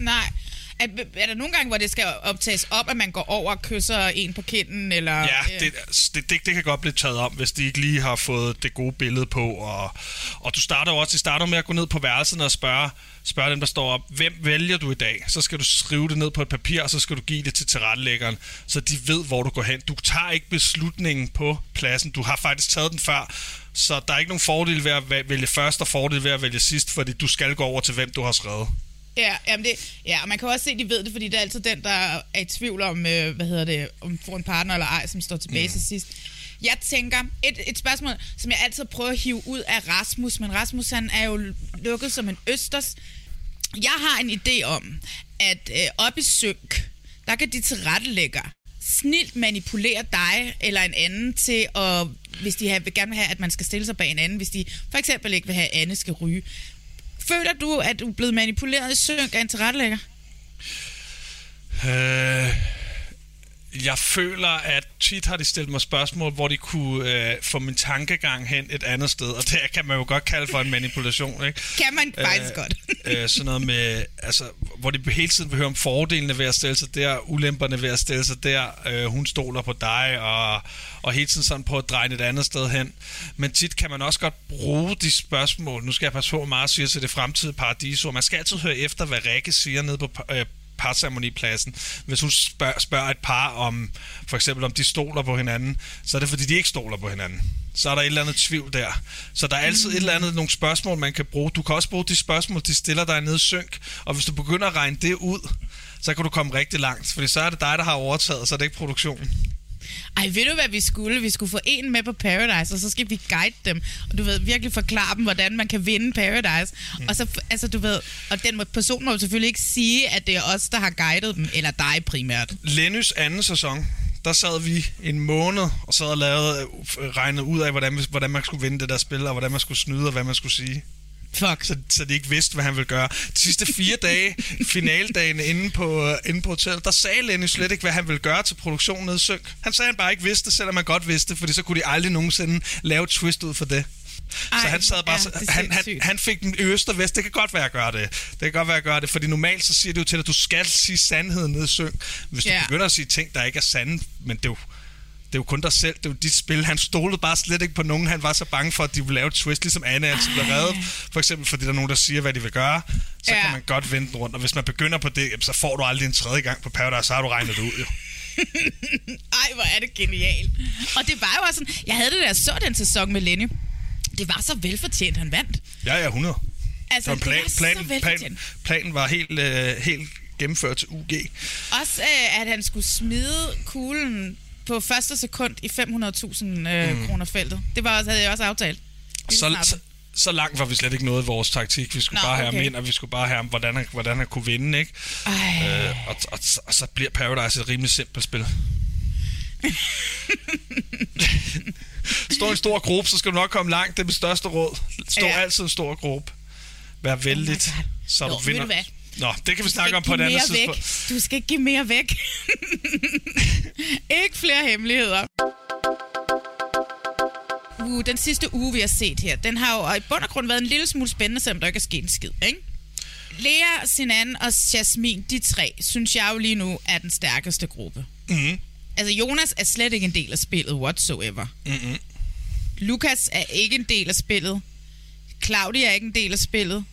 Nej. Er, er der nogle gange, hvor det skal optages op, at man går over og kysser en på kinden? Eller, Ja, øh, det, det, det, det kan godt blive taget om, hvis de ikke lige har fået det gode billede på. Og, og du starter jo også de starter med at gå ned på værelsen og spørge, spørge dem, der står op, hvem vælger du i dag? Så skal du skrive det ned på et papir, og så skal du give det til tilrettelæggeren, så de ved, hvor du går hen. Du tager ikke beslutningen på pladsen. Du har faktisk taget den før, så der er ikke nogen fordel ved at væ- vælge først og fordel ved at vælge sidst, fordi du skal gå over til, hvem du har skrevet. Ja, jamen det, ja, og man kan også se, at de ved det, fordi det er altid den, der er i tvivl om, øh, hvad hedder det, om får en partner eller ej, som står tilbage mm. til sidst. Jeg tænker, et, et spørgsmål, som jeg altid prøver at hive ud af Rasmus, men Rasmus han er jo lukket som en østers. Jeg har en idé om, at øh, op i synk, der kan de tilrettelægger snilt manipulere dig eller en anden til at, hvis de har, vil gerne vil have, at man skal stille sig bag en anden, hvis de for eksempel ikke vil have, at Anne skal ryge. Føler du, at du er blevet manipuleret i synk af en tilrettelægger? Øh, jeg føler, at tit har de stillet mig spørgsmål, hvor de kunne øh, få min tankegang hen et andet sted, og det kan man jo godt kalde for en manipulation, ikke? Kan man faktisk godt. øh, sådan noget med, altså, hvor de hele tiden vil høre om fordelene ved at stille sig der, ulemperne ved at stille sig der, øh, hun stoler på dig, og, og hele tiden sådan på at dreje et andet sted hen. Men tit kan man også godt bruge de spørgsmål, nu skal jeg passe på meget siger til det fremtidige paradisord, man skal altid høre efter, hvad Rikke siger nede på øh, parceremonipladsen. Hvis hun spørger, spørger et par om, for eksempel om de stoler på hinanden, så er det fordi, de ikke stoler på hinanden. Så er der et eller andet tvivl der. Så der er altid et eller andet, nogle spørgsmål, man kan bruge. Du kan også bruge de spørgsmål, de stiller dig ned i synk. Og hvis du begynder at regne det ud, så kan du komme rigtig langt. Fordi så er det dig, der har overtaget, så er det ikke produktionen. Ej, ved du hvad vi skulle? Vi skulle få en med på Paradise, og så skal vi guide dem. Og du ved, virkelig forklare dem, hvordan man kan vinde Paradise. Mm. Og så, altså du ved, og den person må jo selvfølgelig ikke sige, at det er os, der har guidet dem, eller dig primært. Lennys anden sæson, der sad vi en måned og sad og lavede, regnede ud af, hvordan, hvordan man skulle vinde det der spil, og hvordan man skulle snyde, og hvad man skulle sige. Fuck. Så, så de ikke vidste, hvad han ville gøre. De sidste fire dage, finaldagen inde på, uh, inde på hotellet, der sagde Lenny slet ikke, hvad han ville gøre til produktionen nede i Synk. Han sagde, at han bare ikke vidste, selvom man godt vidste, fordi så kunne de aldrig nogensinde lave twist ud for det. Ej, så han sad bare, ja, er han, han, han fik den øst og vest. Det kan godt være at gøre det. Det kan godt være at gøre det, fordi normalt så siger det jo til dig, at du skal sige sandheden nede i synk. Hvis du Ja. begynder at sige ting, der ikke er sande, men det er jo, det er jo kun dig selv, det er jo dit spil. Han stolede bare slet ikke på nogen. Han var så bange for, at de ville lave et twist, ligesom Anne altid blev reddet. For eksempel fordi der er nogen, der siger, hvad de vil gøre. Så Ja. kan man godt vende rundt. Og hvis man begynder på det, så får du aldrig en tredje gang på Paradise, så har du regnet det ud. Jo. Ej, hvor er det genialt. Og det var jo også sådan, jeg havde det der, så den sæson med Lenny. Det var så velfortjent, han vandt. Ja, ja, 100. Altså, Så plan, det var så planen, plan, velfortjent. planen var helt, øh, helt gennemført til UG. Også, øh, at han skulle smide kuglen på første sekund i 500.000 øh, Mm. kroner feltet. Det var havde jeg også aftalt. Så, så, så langt var vi slet ikke nået i vores taktik. Vi skulle Nå, bare have okay. ham ind, og vi skulle bare have ham, hvordan han, hvordan han kunne vinde, ikke? Øh, og, og, og, så bliver Paradise et rimelig simpelt spil. Stå i en stor gruppe, så skal du nok komme langt. Det er mit største råd. Stå Ja. altid i en stor gruppe. Vær vældigt, God. så Nå, du ved vinder. du hvad? Nå, det kan vi snakke om på et andet tidspunkt. Du skal ikke give mere væk. ikke flere hemmeligheder. Uh, den sidste uge, vi har set her, den har jo i bund og grund været en lille smule spændende, selvom der ikke er sket en skid, ikke? Lea, Sinan og Jasmin, de tre, synes jeg jo lige nu er den stærkeste gruppe. Mm-hmm. Altså, Jonas er slet ikke en del af spillet whatsoever. Mm-hmm. Lukas er ikke en del af spillet. Claudia er ikke en del af spillet.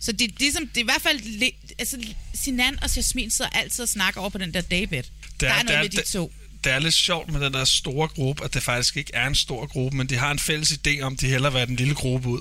Så det, er ligesom, det er i hvert fald... Altså, Sinan og Jasmin sidder altid og snakker over på den der daybed. Der er noget med de to. det er lidt sjovt med den der store gruppe, at det faktisk ikke er en stor gruppe, men de har en fælles idé om, at de hellere vil have den lille gruppe ud.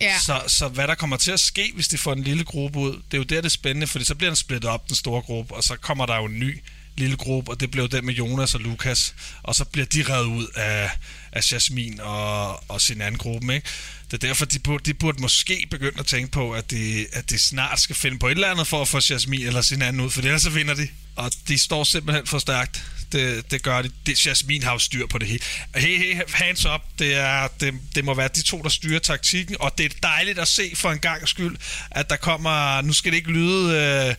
Ja. Så, så hvad der kommer til at ske, hvis de får en lille gruppe ud, det er jo der, det er spændende, fordi så bliver den splittet op, den store gruppe, og så kommer der jo en ny lille gruppe, og det blev den med Jonas og Lukas, og så bliver de revet ud af, af Jasmin og, og sin anden gruppe, ikke? Det er derfor, de burde, de burde måske begynde at tænke på, at de, at de snart skal finde på et eller andet for at få Jasmin eller sin anden ud, for ellers så vinder de. Og de står simpelthen for stærkt. Det, det gør de. Det, Jasmin har jo styr på det hele. Hey, hey, hands up. Det, er, det, det må være de to, der styrer taktikken, og det er dejligt at se for en gang skyld, at der kommer, nu skal det ikke lyde øh,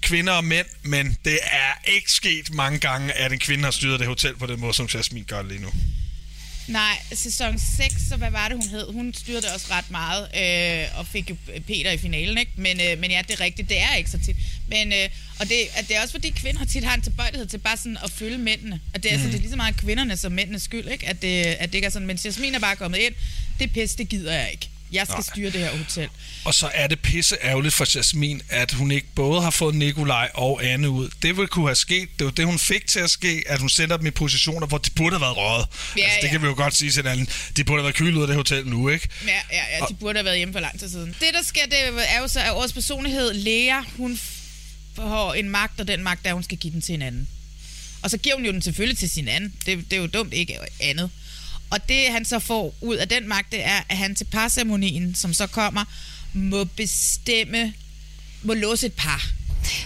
kvinder og mænd, men det er ikke sket mange gange, at en kvinde har styret det hotel på den måde, som Jasmin gør lige nu. Nej, sæson 6, så hvad var det, hun hed? Hun styrede det også ret meget, øh, og fik jo Peter i finalen, ikke? Men, øh, men ja, det er rigtigt, det er ikke så tit. Men, øh, og det, at det er også fordi, kvinder tit har en tilbøjelighed til bare sådan at følge mændene. Og det er, mm. altså, det er lige så meget kvinderne som mændenes skyld, ikke? At det, at det ikke er sådan. Men Jasmin er bare kommet ind. Det pis, det gider jeg ikke. Jeg skal Nej. styre det her hotel. Og så er det pisse ærgerligt for Jasmin, at hun ikke både har fået Nikolaj og Anne ud. Det ville kunne have sket. Det var det, hun fik til at ske, at hun sender dem i positioner, hvor de burde have været røget. Ja, altså, det ja. kan vi jo godt sige til hinanden. De burde have været kylet ud af det hotel nu, ikke? Ja, ja, ja, de burde have været hjemme for lang tid siden. Det, der sker, det er jo så, at årets personlighed, Lea, hun får en magt, og den magt er, at hun skal give den til en anden. Og så giver hun jo den selvfølgelig til sin anden. Det, det er jo dumt ikke andet. Og det, han så får ud af den magt, det er, at han til parceremonien, som så kommer, må bestemme, må låse et par.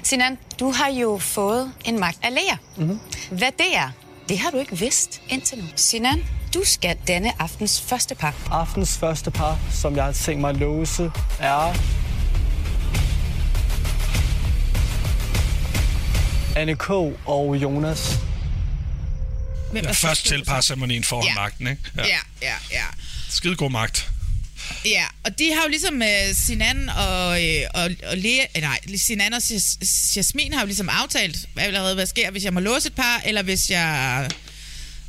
Sinan, du har jo fået en magt af Lea. Mm-hmm. Hvad det er, det har du ikke vidst indtil nu. Sinan, du skal denne aftens første par. Aftens første par, som jeg har tænkt mig at låse, er Anne K. og Jonas. Hvem Ja, først til parceremonien foran Ja. magten, ikke? Ja, ja, ja. Skide god magt. Ja, og de har jo ligesom uh, Sinan og, øh, og, og Lea, øh, nej, Sinan og Jas- Jasmin har jo ligesom aftalt, hvad, allerede, hvad sker, hvis jeg må låse et par, eller hvis jeg...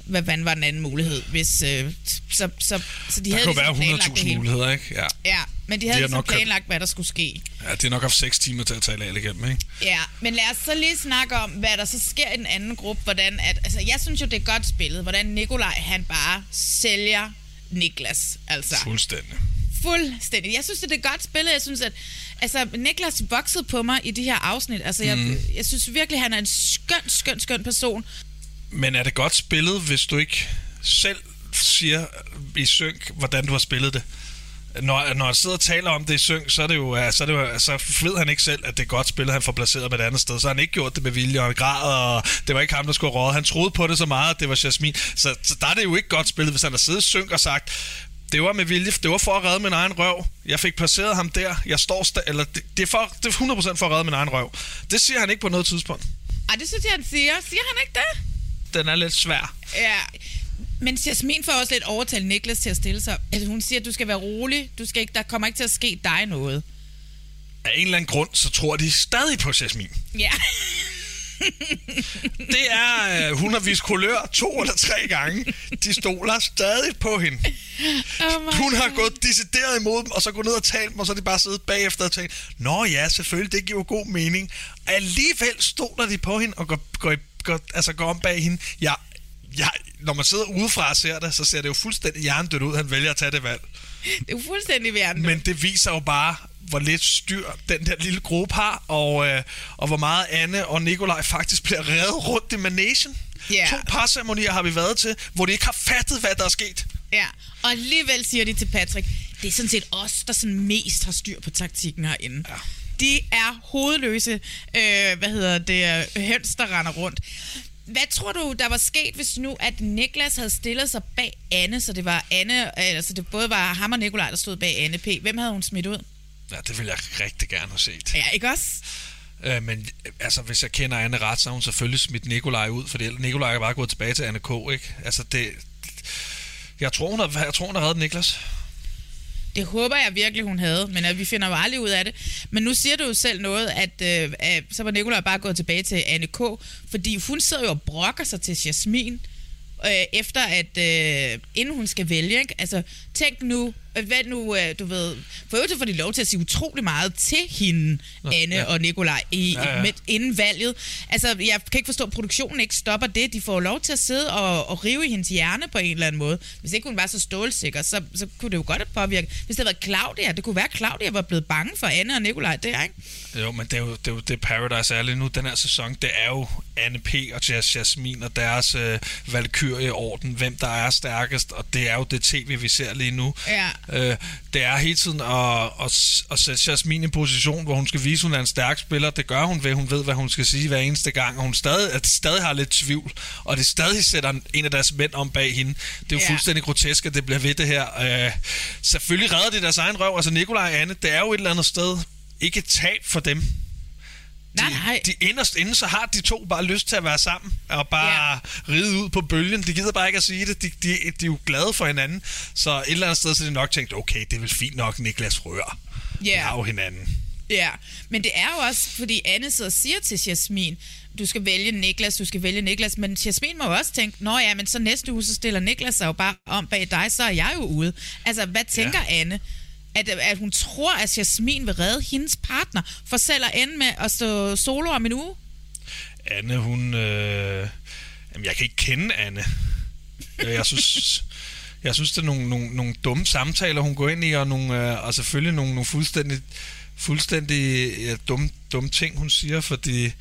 Hvad fanden var den anden mulighed? Hvis, øh, så, så, så de Der havde kunne ligesom være planlagt det 100.000 hele. muligheder, ikke? Ja. Ja, men de De havde har ligesom planlagt, hvad der skulle ske. ja, det er nok haft 6 timer til at tale alt igennem, ikke? Ja, men lad os så lige snakke om, hvad der så sker i den anden gruppe. Hvordan at, altså, jeg synes jo, det er godt spillet, hvordan Nikolaj han bare sælger Niklas. Altså, Fuldstændig. fuldstændig. Jeg synes, det er godt spillet. Jeg synes, at altså, Niklas voksede på mig i de her afsnit. Altså, jeg, Mhm. jeg synes virkelig, han er en skøn, skøn, skøn person. Men er det godt spillet, hvis du ikke selv siger i synk, hvordan du har spillet det? Når, når jeg sidder og taler om det i synk, så er det jo, så, er det jo, så ved han ikke selv, at det er godt spillet, han får placeret med et andet sted. Så har han ikke gjort det med vilje og grad, og det var ikke ham, der skulle råde. Han troede på det så meget, at det var Jasmin. Så, så der er det jo ikke godt spillet, hvis han har siddet i synk og sagt, det var med vilje, det var for at redde min egen røv. Jeg fik placeret ham der. Jeg står sta- eller det, det, er for, det er 100% for at redde min egen røv. Det siger han ikke på noget tidspunkt. Ej, det synes jeg, han siger. Siger han ikke det? Den er lidt svær. Ja. Men Jasmin får også lidt overtalt Niklas til at stille sig. Altså, hun siger, at du skal være rolig. Du skal ikke, der kommer ikke til at ske dig noget. Af en eller anden grund, så tror de stadig på Jasmin. Ja. Det er, øh, hun har vist kulør to eller tre gange. De stoler stadig på hende. Oh Hun har gået decideret imod dem, og så gået ned og talt dem, og så er de bare siddet bagefter og tænkt, Nå ja, selvfølgelig, det giver god mening. Alligevel stoler de på hende og går, går, går, altså går om bag hende. Ja, ja, når man sidder udefra og ser det, så ser det jo fuldstændig hjernedødt ud, han vælger at tage det valg. Det er jo fuldstændig værende. Men det viser jo bare, hvor lidt styr den der lille gruppe har, og, øh, og hvor meget Anne og Nikolaj faktisk bliver reddet rundt i managen. Ja. To parceremonier har vi været til, hvor de ikke har fattet, hvad der er sket. Ja, og alligevel siger de til Patrick, det er sådan set os, der sådan mest har styr på taktikken herinde. Ja. De er hovedløse, øh, hvad hedder det, øh, høns, der render rundt. Hvad tror du, der var sket, hvis nu, at Niklas havde stillet sig bag Anne, så det var Anne, altså det både var ham og Nikolaj, der stod bag Anne P. Hvem havde hun smidt ud? Ja, det vil jeg rigtig gerne have set. Ja, ikke også? Øh, men øh, altså, hvis jeg kender Anne ret, så har hun selvfølgelig smidt Nikolaj ud, fordi Nikolaj er bare gået tilbage til Anne K., ikke? Altså, det... Jeg tror, hun har, jeg tror, hun har reddet Niklas. Det håber jeg virkelig, hun havde, men at vi finder jo aldrig ud af det. Men nu siger du jo selv noget, at, øh, at så var Nicolaj bare gået tilbage til Anne K., fordi hun sidder jo og brokker sig til Jasmin, øh, efter at, øh, inden hun skal vælge, ikke? Altså, tænk nu, hvad nu, øh, du ved, for øvrigt får de lov til at sige utrolig meget til hende, Nå, Anne ja. og Nikolaj, i, Ja, ja. Med, inden valget. Altså, jeg kan ikke forstå, at produktionen ikke stopper det. De får lov til at sidde og, og rive i hendes hjerne på en eller anden måde. Hvis ikke hun var så stålsikker, så, så kunne det jo godt have påvirket. Hvis det havde været Claudia, det kunne være, at Claudia var blevet bange for Anne og Nikolaj der, ikke? Jo, men det er jo det, er jo, det Paradise er lige nu, den her sæson, det er jo Anne P. og Jas Jasmin og deres øh, valkyrieorden, hvem der er stærkest, og det er jo det tv, vi ser lige nu. Ja. Øh, det er hele tiden at, at, at sætte Jasmin i en position, hvor hun skal vise, at hun er en stærk spiller. Det gør hun ved, hun ved, hvad hun skal sige hver eneste gang, og hun stadig, at stadig har lidt tvivl, og det stadig sætter en af deres mænd om bag hende. Det er jo Ja. fuldstændig grotesk, at det bliver ved det her. Øh, selvfølgelig redder de deres egen røv. Altså Nikolaj og Anne, det er jo et eller andet sted ikke et tab for dem. Nej, nej. De inderst inde, så har de to bare lyst til at være sammen og bare ja. ride ud på bølgen. De gider bare ikke at sige det. De, de, de er jo glade for hinanden. Så et eller andet sted, så de nok tænkt, okay, det er vel fint nok, Niklas rør. Vi Ja. har jo hinanden. Ja, men det er jo også, fordi Anne sidder og siger til Jasmin, du skal vælge Niklas, du skal vælge Niklas, men Jasmin må jo også tænke, nå ja, men så næste uge, så stiller Niklas sig jo bare om bag dig, så er jeg jo ude. Altså, hvad tænker ja. Anne? At, at hun tror, at Jasmin vil redde hendes partner, for selv at ende med at stå solo om en uge? Anne, hun... Øh... Jamen, jeg kan ikke kende Anne. Øh, jeg synes... Jeg synes, det er nogle, nogle, nogle dumme samtaler, hun går ind i, og, nogle, øh, og selvfølgelig nogle, nogle fuldstændig, fuldstændig ja, dumme, dumme ting, hun siger, fordi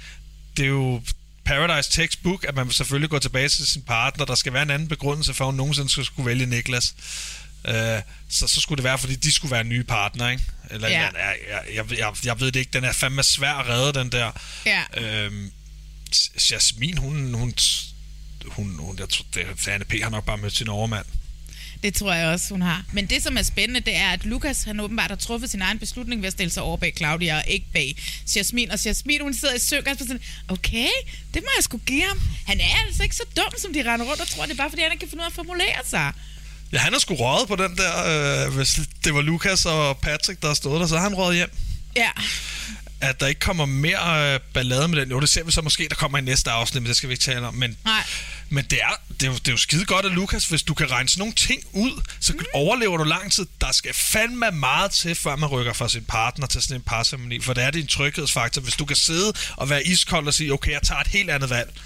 det er jo Paradise Textbook, at man selvfølgelig går tilbage til sin partner. Der skal være en anden begrundelse for, at hun nogensinde skulle vælge Niklas. Øh, så, så skulle det være, fordi de skulle være nye partner, ikke? Eller, Ja. jeg, jeg, jeg, jeg, jeg ved det ikke, den er fandme svær at redde, den der. Ja. Øhm, Jasmin, hun, hun, hun, hun jeg tror, det, Anne P. har nok bare mødt sin overmand. Det tror jeg også, hun har. Men det, som er spændende, det er, at Lukas, han åbenbart har truffet sin egen beslutning ved at stille sig over bag Claudia og ikke bag Jasmin. Og Jasmin, hun sidder i søg og sådan, okay, det må jeg sgu give ham. Han er altså ikke så dum, som de render rundt og tror, det er bare, fordi han ikke kan finde ud af at formulere sig. Ja, han har sgu røget på den der, øh, hvis det var Lukas og Patrick, der stod der, så har han røget hjem. Ja. At der ikke kommer mere øh, ballade med den. Jo, det ser vi så måske, der kommer i næste afsnit, men det skal vi ikke tale om. Men, Nej. men det, er, det, er jo, det er jo skide godt af Lukas, hvis du kan regne sådan nogle ting ud, så mm. overlever du lang tid. Der skal fandme meget til, før man rykker fra sin partner til sådan en parceremoni, for det er din tryghedsfaktor. Hvis du kan sidde og være iskold og sige, okay, jeg tager et helt andet valg,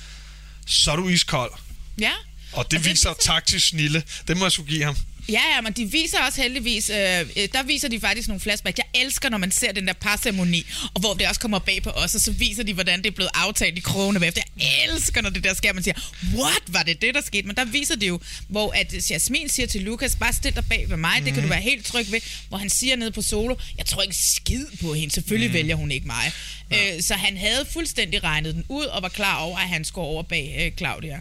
så er du iskold. Ja. Og det, Og det viser viser- taktisk snille. Det må jeg skulle give ham. Ja, ja, men de viser også heldigvis, øh, øh, der viser de faktisk nogle flashback. Jeg elsker, når man ser den der parceremoni, og hvor det også kommer bag på os, og så viser de, hvordan det er blevet aftalt i krogene bagefter. Jeg elsker, når det der sker, man siger, what, var det det, der skete? Men der viser det jo, hvor at Jasmin siger til Lukas, bare stil dig bag ved mig, mm. det kan du være helt tryg ved, hvor han siger nede på solo, jeg tror ikke skid på hende, selvfølgelig mm. vælger hun ikke mig. Ja. Øh, så han havde fuldstændig regnet den ud, og var klar over, at han skulle over bag øh, Claudia.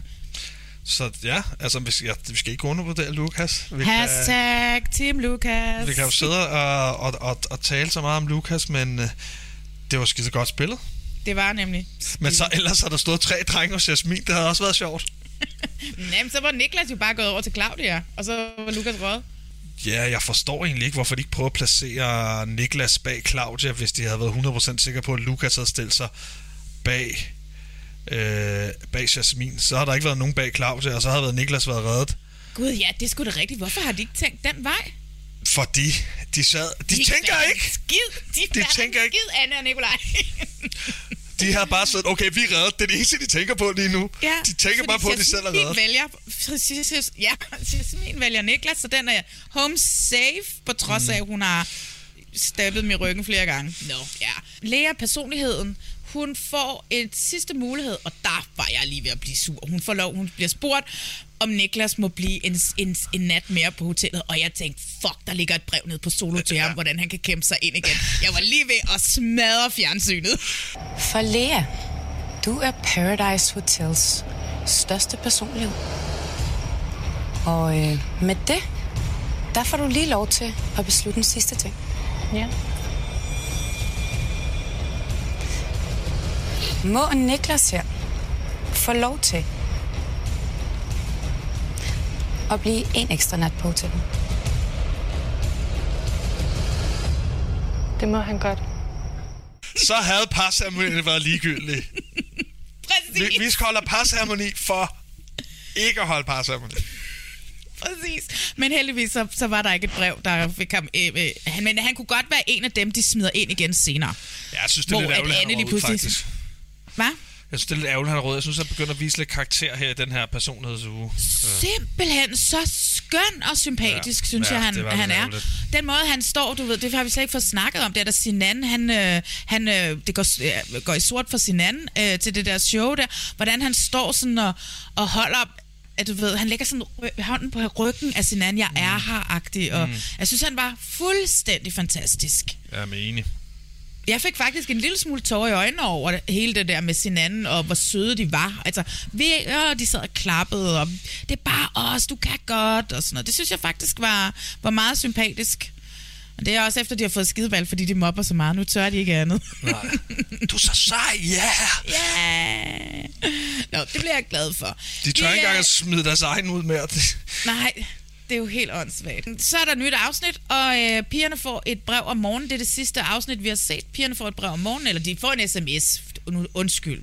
Så ja, altså, vi skal, ja, vi skal ikke undervurdere Lukas. Vi kan- Hashtag Team Lukas. Vi kan jo sidde og, og, og, og tale så meget om Lukas, men øh, det var skide godt spillet. Det var nemlig. Men så ellers har der stået tre drenge hos Jasmin. Det havde også været sjovt. Jamen, så var Niklas jo bare gået over til Claudia, og så var Lukas røget. Ja, jeg forstår egentlig ikke, hvorfor de ikke prøver at placere Niklas bag Claudia, hvis de havde været 100% sikre på, at Lukas havde stillet sig bag, øh, bag Jasmin. Så har der ikke været nogen bag Claudia, og så havde været Niklas været reddet. Gud, ja, det sgu da rigtigt. Hvorfor har de ikke tænkt den vej? Fordi de sad... De, de tænker ikke! Skid. De, De tænker ikke. Skid, Anne og Nikolaj. De har bare sagt, okay, vi er reddet. Det er det eneste, de tænker på lige nu. ja, de tænker bare på, at de selv er reddet. vælger, ja, Jasmin vælger Niklas, så den er home safe, på trods Mm. af, at hun har stabbet mig i ryggen flere gange. Nå, ja. Lea, personligheden, hun får et sidste mulighed, og der var jeg lige ved at blive sur. Hun får lov, hun bliver spurgt, om Niklas må blive en, en, en nat mere på hotellet, og jeg tænkte, fuck, der ligger et brev ned på solo til ham, hvordan han kan kæmpe sig ind igen. Jeg var lige ved at smadre fjernsynet. For Lea, du er Paradise Hotels største personlighed. Og øh, med det, der får du lige lov til at beslutte den sidste ting. Ja. Må Niklas her få lov til at blive en ekstra nat på hotellet? Det må han godt. Så havde parceremonien været ligegyldig. Præcis. Vi, vi skal holde parceremoni for ikke at holde parceremoni. Præcis. Men heldigvis så, så var der ikke et brev, der fik ham... Øh, øh, han, men han kunne godt være en af dem, de smider ind igen senere. Ja, jeg synes, det er lidt ærgerligt, han er pludselig- faktisk. Hvad? Jeg synes, det er lidt ærgerligt, han er rød. Jeg synes, han begynder at vise lidt karakter her i den her personlighedsuge. Så- Simpelthen så skøn og sympatisk, Ja, synes ja, jeg, han, han er. ærgerligt. Den måde, han står, du ved, det har vi slet ikke fået snakket om, det er der Sinan, han, øh, han øh, det går, øh, går i sort for Sinan øh, til det der show der, hvordan han står sådan og, og holder at du ved, han lægger sådan hånden på ryggen af Sinan, jeg er her-agtig, og Mm. jeg synes, han var fuldstændig fantastisk. Jeg er med enig. Jeg fik faktisk en lille smule tårer i øjnene over det, hele det der med sin anden, og hvor søde de var. Altså, vi, øh, de sad og klappede, og det er bare os, du kan godt, og sådan noget. Det synes jeg faktisk var, var meget sympatisk. Og det er også efter, de har fået skideball, fordi de mobber så meget. Nu tør de ikke andet. Nej. Du er så sej, ja! Yeah. Ja! Nå, det bliver jeg glad for. De tør Det ikke engang at smide deres egen ud mere. Nej, det er jo helt åndssvagt. Så er der et nyt afsnit, og øh, pigerne får et brev om morgenen. Det er det sidste afsnit, vi har set. Pigerne får et brev om morgenen, eller de får en sms. Undskyld.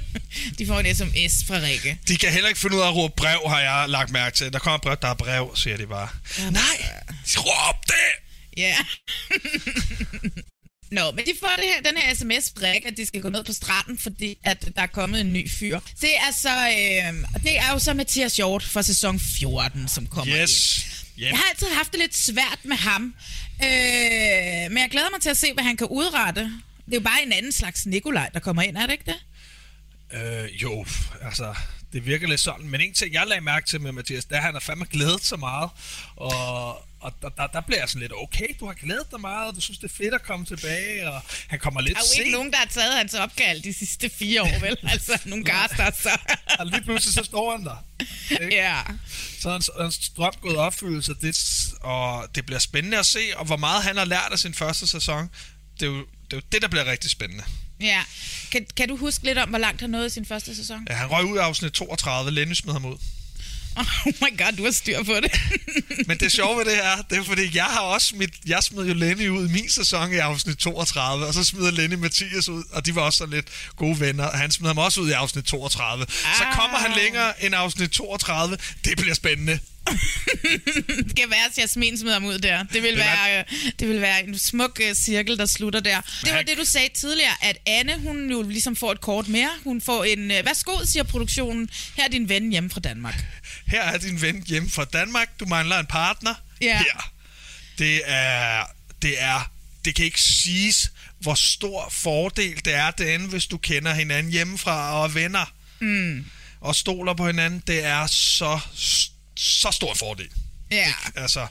de får en sms fra Rikke. De kan heller ikke finde ud af at råbe brev, har jeg lagt mærke til. Der kommer brev, der er brev, siger de bare. Nej, råb det! Ja. Nå, men de får det her, den her sms Rikke, at de skal gå ned på stranden, fordi at der er kommet en ny fyr. Det er så, øh, det er jo så Mathias Hjort fra sæson 14, som kommer Yes. ind. Jeg har altid haft det lidt svært med ham, øh, men jeg glæder mig til at se, hvad han kan udrette. Det er jo bare en anden slags Nikolaj, der kommer ind, er det ikke det? Øh, jo, altså, det virker lidt sådan. Men en ting, jeg lagde mærke til med Mathias, det er, at han har fandme glædet så meget. Og, Og der, der, der bliver jeg sådan lidt, okay, du har glædet dig meget, og du synes, det er fedt at komme tilbage, og han kommer lidt Der er jo sent. ikke nogen, der har taget hans opkald de sidste fire år, vel? Altså, nogle gaster, så... Og lige pludselig så står han der. Ikke? ja. Så hans, hans drøm gået opfyldelse, det, og det bliver spændende at se, og hvor meget han har lært af sin første sæson. Det er jo det, er jo det der bliver rigtig spændende. Ja. Kan, kan du huske lidt om, hvor langt han nåede i sin første sæson? Ja, han røg ud af afsnit 32, Lenny smed ham ud. Oh my god, du har styr på det. Men det sjove ved det her, det er fordi, jeg har også smidt, jeg smed jo Lenny ud i min sæson i afsnit 32, og så smider Lenny Mathias ud, og de var også så lidt gode venner, og han smider ham også ud i afsnit 32. Ah. Så kommer han længere end afsnit 32, det bliver spændende. Det skal være, at Jasmin smider ham ud der. Det vil, Det være, øh, det vil være en smuk uh, cirkel, der slutter der. Det var det, du sagde tidligere, at Anne, hun jo ligesom får et kort mere. Hun får en, uh, værsgo, siger produktionen, her er din ven hjemme fra Danmark. Her er din ven hjemme fra Danmark, du mangler en partner. Ja. Her. Det er, det er, det kan ikke siges, hvor stor fordel det er derinde, hvis du kender hinanden hjemmefra og er venner. Mm. Og stoler på hinanden, det er så, så stor fordel. Ja. Altså,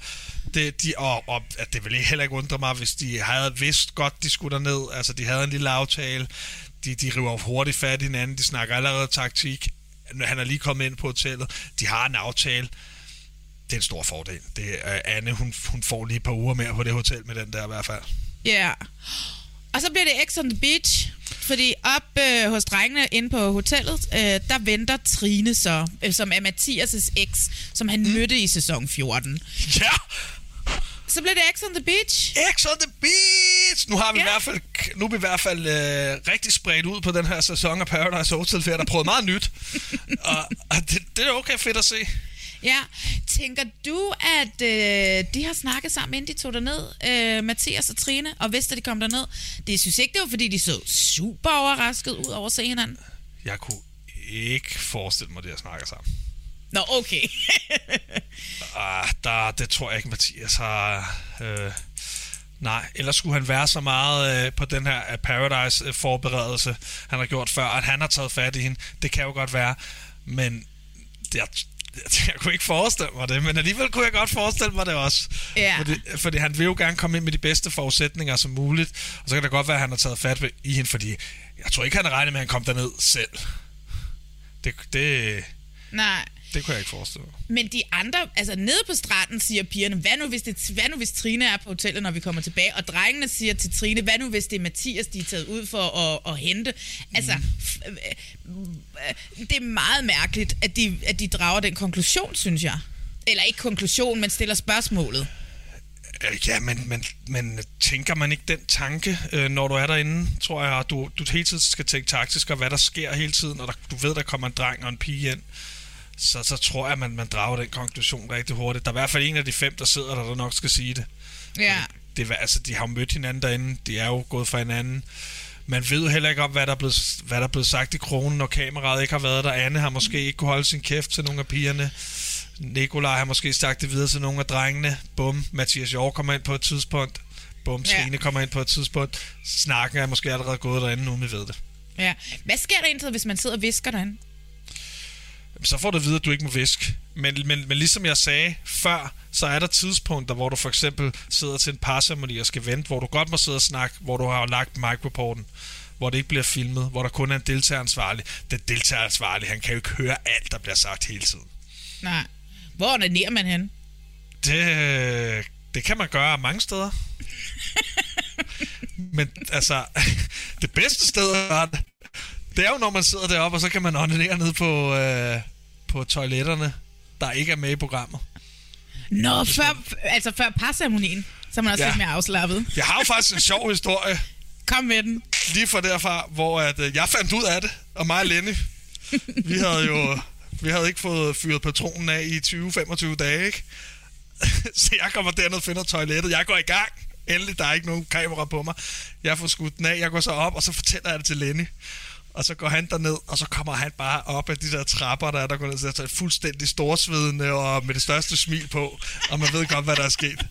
det, de, og, og at det ville heller ikke undre mig, hvis de havde vidst godt, de skulle derned. Altså, de havde en lille aftale. De, de river hurtigt fat i hinanden. De snakker allerede taktik. Han er lige kommet ind på hotellet. De har en aftale. Det er en stor fordel. Det er Anne, hun, hun får lige et par uger mere på det hotel med den der i hvert fald. Ja. Og så bliver det X on the Beach, fordi op øh, hos drengene inde på hotellet, øh, der venter Trine så, øh, som er Mathias' eks, som han mm. mødte i sæson 14. Ja! Så bliver det X on the Beach. X on the Beach! Nu har vi Ja. i hvert fald, nu er vi i hvert fald øh, rigtig spredt ud på den her sæson af Paradise Hotel, for jeg har prøvet meget nyt. og, og det, det er okay fedt at se. Ja. Tænker du, at øh, de har snakket sammen, inden de tog derned, øh, Mathias og Trine, og vidste, at de kom derned? Det synes ikke, det var, fordi de så super overrasket ud over at se hinanden. Jeg kunne ikke forestille mig, at snakke sammen. Nå, okay. Ah, der, det tror jeg ikke, Mathias har... Øh, nej, ellers skulle han være så meget øh, på den her øh, Paradise-forberedelse, han har gjort før, at han har taget fat i hende. Det kan jo godt være, men det, jeg, jeg kunne ikke forestille mig det, men alligevel kunne jeg godt forestille mig det også. Ja. Fordi, fordi han vil jo gerne komme ind med de bedste forudsætninger som muligt, og så kan det godt være, at han har taget fat i hende, fordi jeg tror ikke, han regner med, at han kom derned selv. Det, det, Nej. Det kunne jeg ikke forestille mig. Men de andre, altså nede på stranden siger pigerne, hvad nu, hvis det, hvad nu hvis Trine er på hotellet, når vi kommer tilbage? Og drengene siger til Trine, hvad nu hvis det er Mathias, de er taget ud for at, at hente? Altså, f- øh, øh, det er meget mærkeligt, at de, at de drager den konklusion, synes jeg. Eller ikke konklusion, men stiller spørgsmålet. Øh, Ja, men, men, men tænker man ikke den tanke, øh, når du er derinde, tror jeg, du, du hele tiden skal tænke taktisk, og hvad der sker hele tiden, og der, du ved, der kommer en dreng og en pige ind, så, så tror jeg, at man, man drager den konklusion rigtig hurtigt. Der er i hvert fald en af de fem, der sidder der, der nok skal sige det. Ja. det er- altså, de har jo mødt hinanden derinde, de er jo gået fra hinanden. Man ved jo heller ikke om, hvad der, er blevet, hvad der er blevet sagt i kronen, når kameraet ikke har været der. Anne har måske ikke kunne holde sin kæft til nogle af pigerne. Nikolaj har måske sagt det videre til nogle af drengene. Bum, Mathias Jord kommer ind på et tidspunkt. Bum, Ja. Trine kommer ind på et tidspunkt. Snakken er måske allerede gået derinde, uden vi ved det. Ja. Hvad sker der egentlig, hvis man sidder og visker derinde? Så får du at vide, at du ikke må viske. Men, men, men ligesom jeg sagde før, så er der tidspunkter, hvor du for eksempel sidder til en parceremoni og skal vente, hvor du godt må sidde og snakke, hvor du har lagt microporten, hvor det ikke bliver filmet, hvor der kun er en deltageransvarlig. Den deltageransvarlig, han kan jo ikke høre alt, der bliver sagt hele tiden. Nej. Hvor onanerer man hen? Det, det kan man gøre mange steder. Men altså, det bedste sted at gøre det, det er jo, når man sidder deroppe, og så kan man onanere ned på, øh, på toiletterne, der ikke er med i programmet. Nå, før, altså før parceremonien, så er man også Ja. ja. lidt mere afslappet. Jeg har jo faktisk en sjov historie. Kom med den. Lige fra derfra, hvor at, øh, jeg fandt ud af det, og mig og Lenny, vi havde jo vi havde ikke fået fyret patronen af i 20-25 dage, ikke? Så jeg kommer derned og finder toilettet. Jeg går i gang. Endelig, der er ikke nogen kamera på mig. Jeg får skudt den af. Jeg går så op, og så fortæller jeg det til Lenny. Og så går han derned, og så kommer han bare op af de der trapper, der er der går ned, så er fuldstændig storsvedende og med det største smil på, og man ved godt, hvad der er sket.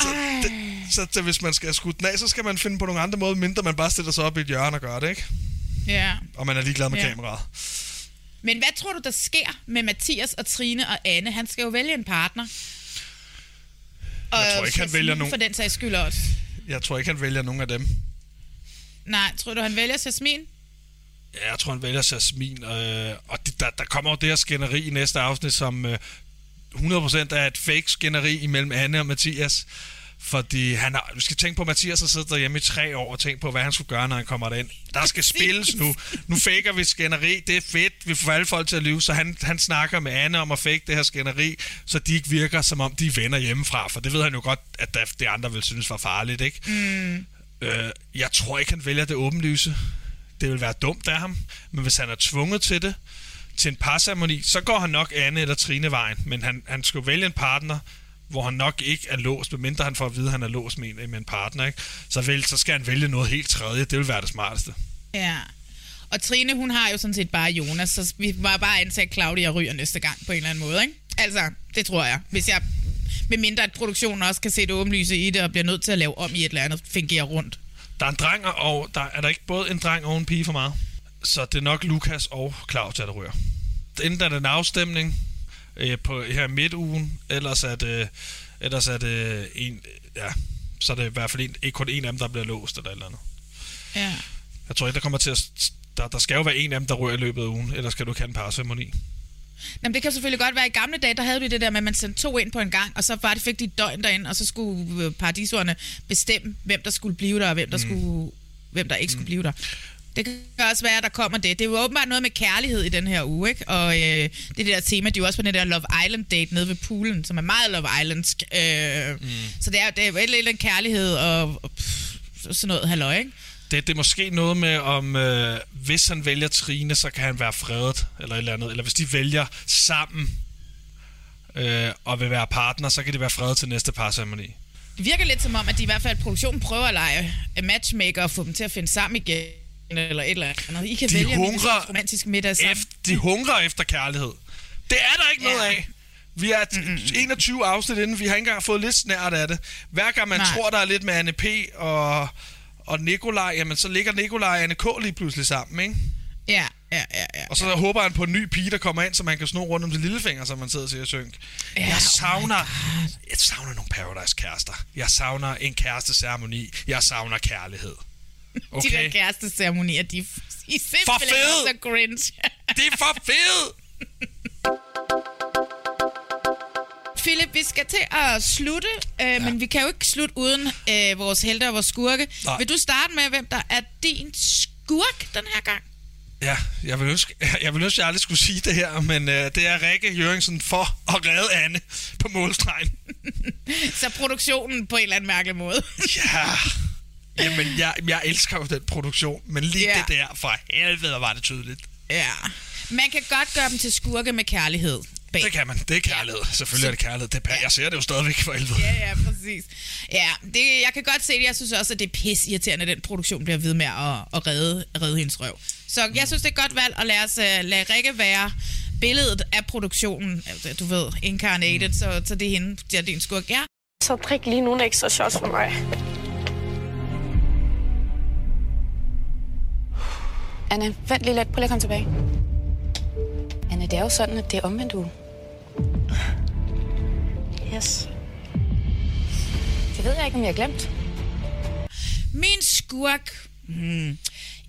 Så, det, så det, hvis man skal skudt den af, så skal man finde på nogle andre måder, mindre man bare stiller sig op i et hjørne og gør det, ikke? Ja. Og man er ligeglad med Ja. kameraet. Men hvad tror du, der sker med Mathias og Trine og Anne? Han skal jo vælge en partner. Og Jeg tror ikke, han vælger nogen. For den sags skyld også. Jeg tror ikke, han vælger nogen af dem. Nej, tror du, han vælger Jasmin? Ja, jeg tror, han vælger Jasmin. Øh, og det, der, der kommer jo det her skænderi i næste afsnit, som øh, 100% er et fake skænderi imellem Anne og Mathias. Fordi han har, du skal tænke på, at Mathias har siddet derhjemme i tre år og tænkt på, hvad han skulle gøre, når han kommer derind. Der skal spilles nu. Nu faker vi skænderi. Det er fedt. Vi får alle folk til at lyve. Så han, han snakker med Anne om at fake det her skænderi, så de ikke virker, som om de er venner hjemmefra. For det ved han jo godt, at det andre vil synes var farligt, ikke? Mm. Øh, jeg tror ikke, han vælger det åbenlyse. Det vil være dumt af ham. Men hvis han er tvunget til det, til en parceremoni, så går han nok Anne eller Trine vejen. Men han, han skulle vælge en partner, hvor han nok ikke er låst, medmindre han får at vide, at han er låst med en, med en partner. Ikke? Så, vel, så skal han vælge noget helt tredje. Det vil være det smarteste. Ja. Og Trine, hun har jo sådan set bare Jonas, så vi var bare ansat at Claudia ryger næste gang på en eller anden måde, ikke? Altså, det tror jeg. Hvis jeg med mindre at produktionen også kan se det åbenlyse i det, og bliver nødt til at lave om i et eller andet, fingere rundt. Der er en dreng, og der er der ikke både en dreng og en pige for meget. Så det er nok Lukas og Claudia, der ryger. Enten er det en afstemning øh, på her midtugen, ellers er det, ellers er det en, ja, så er det i hvert fald en, ikke kun en af dem, der bliver låst eller eller andet. Ja. Jeg tror ikke, der kommer til at... Der, der skal jo være en af dem, der ryger i løbet af ugen, ellers skal du ikke have en parceremoni. Jamen, det kan selvfølgelig godt være, i gamle dage, der havde du det der med, at man sendte to ind på en gang, og så var det, fik de et døgn derinde, og så skulle øh, paradisordene bestemme, hvem der skulle blive der, og hvem der, mm. skulle, hvem der ikke skulle blive der. Det kan også være, at der kommer det. Det er jo åbenbart noget med kærlighed i den her uge, ikke? Og øh, det er det der tema, de er jo også på den der Love Island-date nede ved poolen, som er meget Love Islandsk. Øh, mm. Så det er, det er jo et eller andet kærlighed og, og pff, sådan noget halløj, ikke? Det, det er måske noget med, om øh, hvis han vælger Trine, så kan han være fredet, eller et eller andet. Eller hvis de vælger sammen øh, og vil være partner, så kan de være fredet til næste parceremoni. Det virker lidt som om, at de i hvert fald produktionen prøver at lege matchmaker og få dem til at finde sammen igen, eller et eller andet. I kan De vælge hungrer romantisk middag sammen. Efter, de hungrer efter kærlighed. Det er der ikke ja. noget af. Vi er Mm, 21 afsnit inden, vi har ikke engang fået lidt snært af det. Hver gang man Nej. tror, der er lidt med Anne P. og, og Nikolaj, jamen så ligger Nikolaj og Anne K. lige pludselig sammen, ikke? Ja, ja, ja, ja. Og så håber han på en ny pige, der kommer ind, så man kan sno rundt om til lillefinger, som man sidder og siger synk. Ja, jeg oh savner, jeg savner nogle Paradise-kærester. Jeg savner en kæresteceremoni. Jeg savner kærlighed. Okay. De der kæresteceremonier, de, de er simpelthen For fede! så cringe. Det er for fedt! Philip, vi skal til at slutte, øh, ja. men vi kan jo ikke slutte uden øh, vores helte og vores skurke. Nej. Vil du starte med, hvem der er din skurk den her gang? Ja, jeg vil ønske, jeg, vil ønske, jeg aldrig skulle sige det her, men øh, det er Rikke Jørgensen for at redde Anne på målstregen. Så produktionen på en eller anden mærkelig måde. Ja, jamen jeg, jeg elsker jo den produktion, men lige Ja. det der, for helvede var det tydeligt. ja. Man kan godt gøre dem til skurke med kærlighed. Bag. Det kan man, det er kærlighed. Selvfølgelig er det kærlighed. Det, er- jeg ser det jo stadigvæk for helvede. Ja, ja, præcis. Ja, det, jeg kan godt se det. Jeg synes også, at det er pis irriterende, at den produktion bliver ved med at, at redde, redde hendes røv. Så jeg synes, det er et godt valg at lade, os, uh, lade Rikke være billedet af produktionen. Altså, Du ved, incarnated, mm. så, så det er hende, der er din skurk. Ja. Så drik lige nogle ekstra shots for mig. Anne, vent lige lidt. Prøv lige at komme tilbage. Anne, det er jo sådan, at det er omvendt uge. Yes. Det ved jeg ikke, om jeg har glemt. Min skurk... Hmm.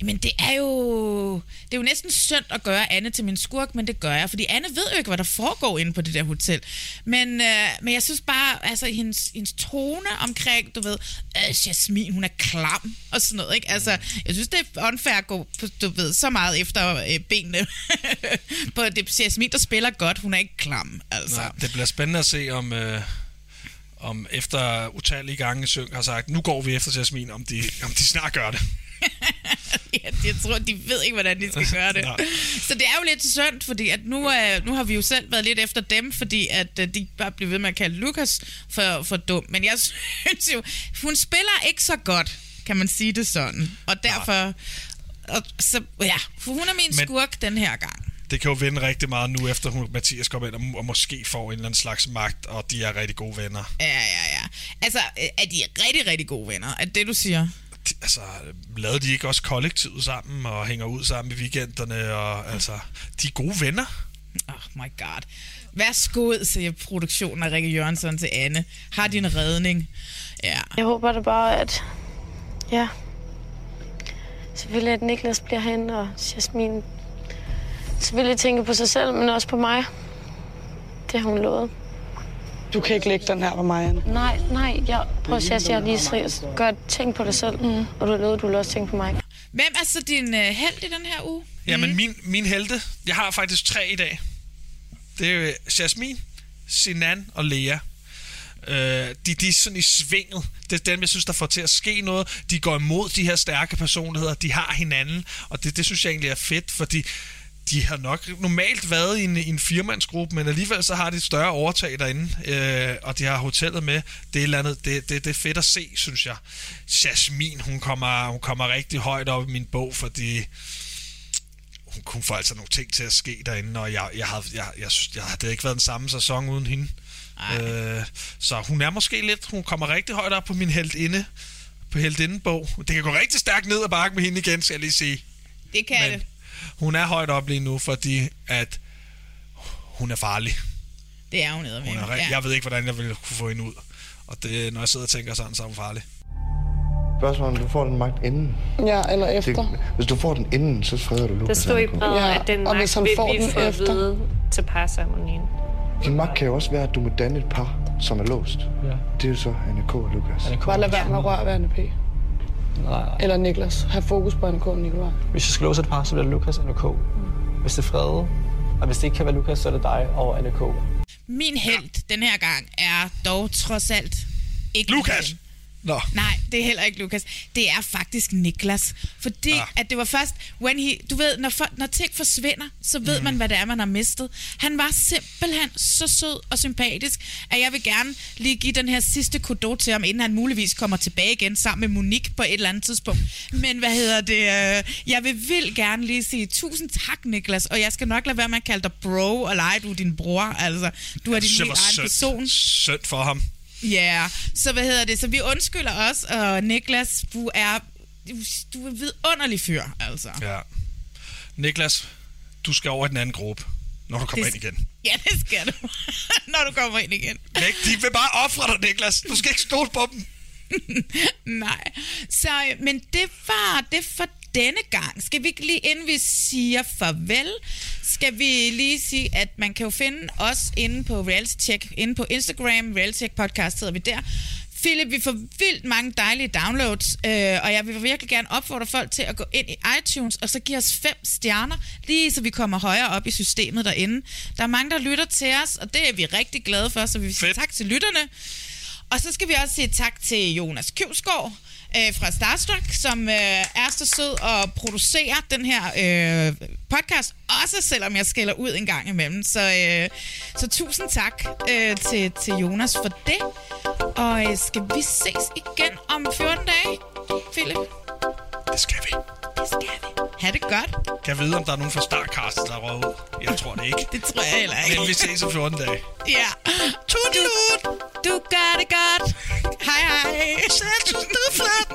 Jamen, det er jo... Det er jo næsten synd at gøre Anne til min skurk, men det gør jeg, fordi Anne ved jo ikke, hvad der foregår inde på det der hotel. Men, øh, men jeg synes bare, altså, hendes, hendes tone omkring, du ved, øh, Jasmin, hun er klam og sådan noget, ikke? Altså, jeg synes, det er unfair at gå, du ved, så meget efter øh, benene på det Jasmin, der spiller godt, hun er ikke klam, altså. Nej, det bliver spændende at se, om, øh, om efter utallige gange Søng har sagt, nu går vi efter Jasmin, om de, om de snart gør det. Ja, jeg tror, de ved ikke, hvordan de skal gøre det. Så det er jo lidt synd, fordi at nu, øh, nu har vi jo selv været lidt efter dem, fordi at øh, de bare blev ved med at kalde Lukas for, for dum. Men jeg synes jo, hun spiller ikke så godt, kan man sige det sådan. Og derfor... Og så, ja, for hun er min Men- skurk den her gang. Det kan jo vinde rigtig meget nu, efter hun, Mathias kommer ind og, og måske får en eller anden slags magt, og de er rigtig gode venner. Ja, ja, ja. Altså, øh, er de rigtig, rigtig gode venner? Er det, du siger? Altså, lavede de ikke også kollektivet sammen og hænger ud sammen i weekenderne, og altså, de er gode venner. Oh my god. Værsgo, siger produktionen af Rikke Jørgensen til Anne. Har din redning. Ja. Jeg håber da bare, at... Ja. Selvfølgelig, at Niklas bliver hen, og Jasmin selvfølgelig tænker på sig selv, men også på mig. Det har hun lovet. Du kan ikke lægge den her på mig, Anne. Nej, nej, jeg, prøv at sige, jeg lige seriøst. Gør, tænk på dig selv, mm. og du lovet, du vil også tænke på mig. Hvem er så din uh, held i den her uge? Jamen, min, min helte, jeg har faktisk tre i dag. Det er jo Jasmin, Sinan og Lea. Øh, de, de er sådan i svinget. Det er dem, jeg synes, der får til at ske noget. De går imod de her stærke personligheder. De har hinanden, og det, det synes jeg egentlig er fedt, fordi de har nok normalt været i en, i en firmandsgruppe, men alligevel så har de et større overtag derinde, øh, og de har hotellet med. Det er, eller andet, det, det, det er fedt at se, synes jeg. Jasmin, hun kommer, hun kommer rigtig højt op i min bog, fordi hun kunne få altså nogle ting til at ske derinde, og jeg, jeg, havde, jeg, jeg, jeg havde ikke været den samme sæson uden hende. Øh, så hun er måske lidt, hun kommer rigtig højt op på min heldinde, på heldindebog. Det kan gå rigtig stærkt ned ad bakke med hende igen, skal jeg lige sige. Det kan Men det. Hun er højt op lige nu, fordi at hun er farlig. Det er hun Hun er, ja. Jeg ved ikke, hvordan jeg ville kunne få hende ud. Og det, når jeg sidder og tænker sådan, så er hun farlig. Spørgsmålet om du får den magt inden. Ja, eller efter. Det, hvis du får den inden, så freder du Der Lukas. stod i Anko. brevet, Ja, at den og magt hvis han vil får vi den få at efter. vide til parceremonien. Din magt kan jo også være, at du må danne et par, som er låst. Ja. Det er jo så NK og Lukas. Bare lad være med at røre ved Anne P. Nej. Eller Niklas. Ha' fokus på NK og Nikolaj. Hvis jeg skal låse et par, så bliver det Lukas og NK. Hvis det er Frede, og hvis det ikke kan være Lukas, så er det dig og NK. Min held den her gang er dog trods alt ikke Lukas! Nå. Nej, det er heller ikke Lukas. Det er faktisk Niklas. Fordi Ah. at det var først, when he, du ved, når, for, når ting forsvinder, så ved mm. man, hvad det er, man har mistet. Han var simpelthen så sød og sympatisk, at jeg vil gerne lige give den her sidste kudo til ham, inden han muligvis kommer tilbage igen sammen med Monique på et eller andet tidspunkt. Men hvad hedder det? øh, Jeg vil vildt gerne lige sige tusind tak, Niklas, og jeg skal nok lade være med at kalde dig bro, og lege, du er din bror. Altså, du er din helt egen synd, person. synd for ham. Ja, yeah. så hvad hedder det? Så vi undskylder os, og Niklas, du er, du, er en vidunderlig fyr, altså. Ja. Niklas, du skal over i den anden gruppe, når du kommer Det- ind igen. Ja, det skal du, når du kommer ind igen. Nik, de vil bare ofre dig, Niklas. Du skal ikke stole på dem. Nej, så, øh, men det var det for denne gang. Skal vi ikke lige, inden vi siger farvel, skal vi lige sige, at man kan jo finde os inde på Reality Check, inde på Instagram, Reality Check Podcast hedder vi der. Philip, vi får vildt mange dejlige downloads, øh, og jeg vil virkelig gerne opfordre folk til at gå ind i iTunes, og så give os fem stjerner, lige så vi kommer højere op i systemet derinde. Der er mange, der lytter til os, og det er vi rigtig glade for, så vi vil sige tak til lytterne. Og så skal vi også sige tak til Jonas Køvsgaard øh, fra Starstruck, som øh, er så sød og producerer den her øh, podcast, også selvom jeg skælder ud en gang imellem. Så, øh, så tusind tak øh, til, til Jonas for det. Og øh, skal vi ses igen om 14 dage, Philip? Det skal vi. Det skal vi. Ha' det godt. Kan jeg vide, om der er nogen fra Starcast, der er ud? Jeg tror det ikke. Det tror jeg heller ikke. Men vi ses om 14 dage. Ja. Tudelut. Du gør det godt. Hej hej. Selv, du er flot.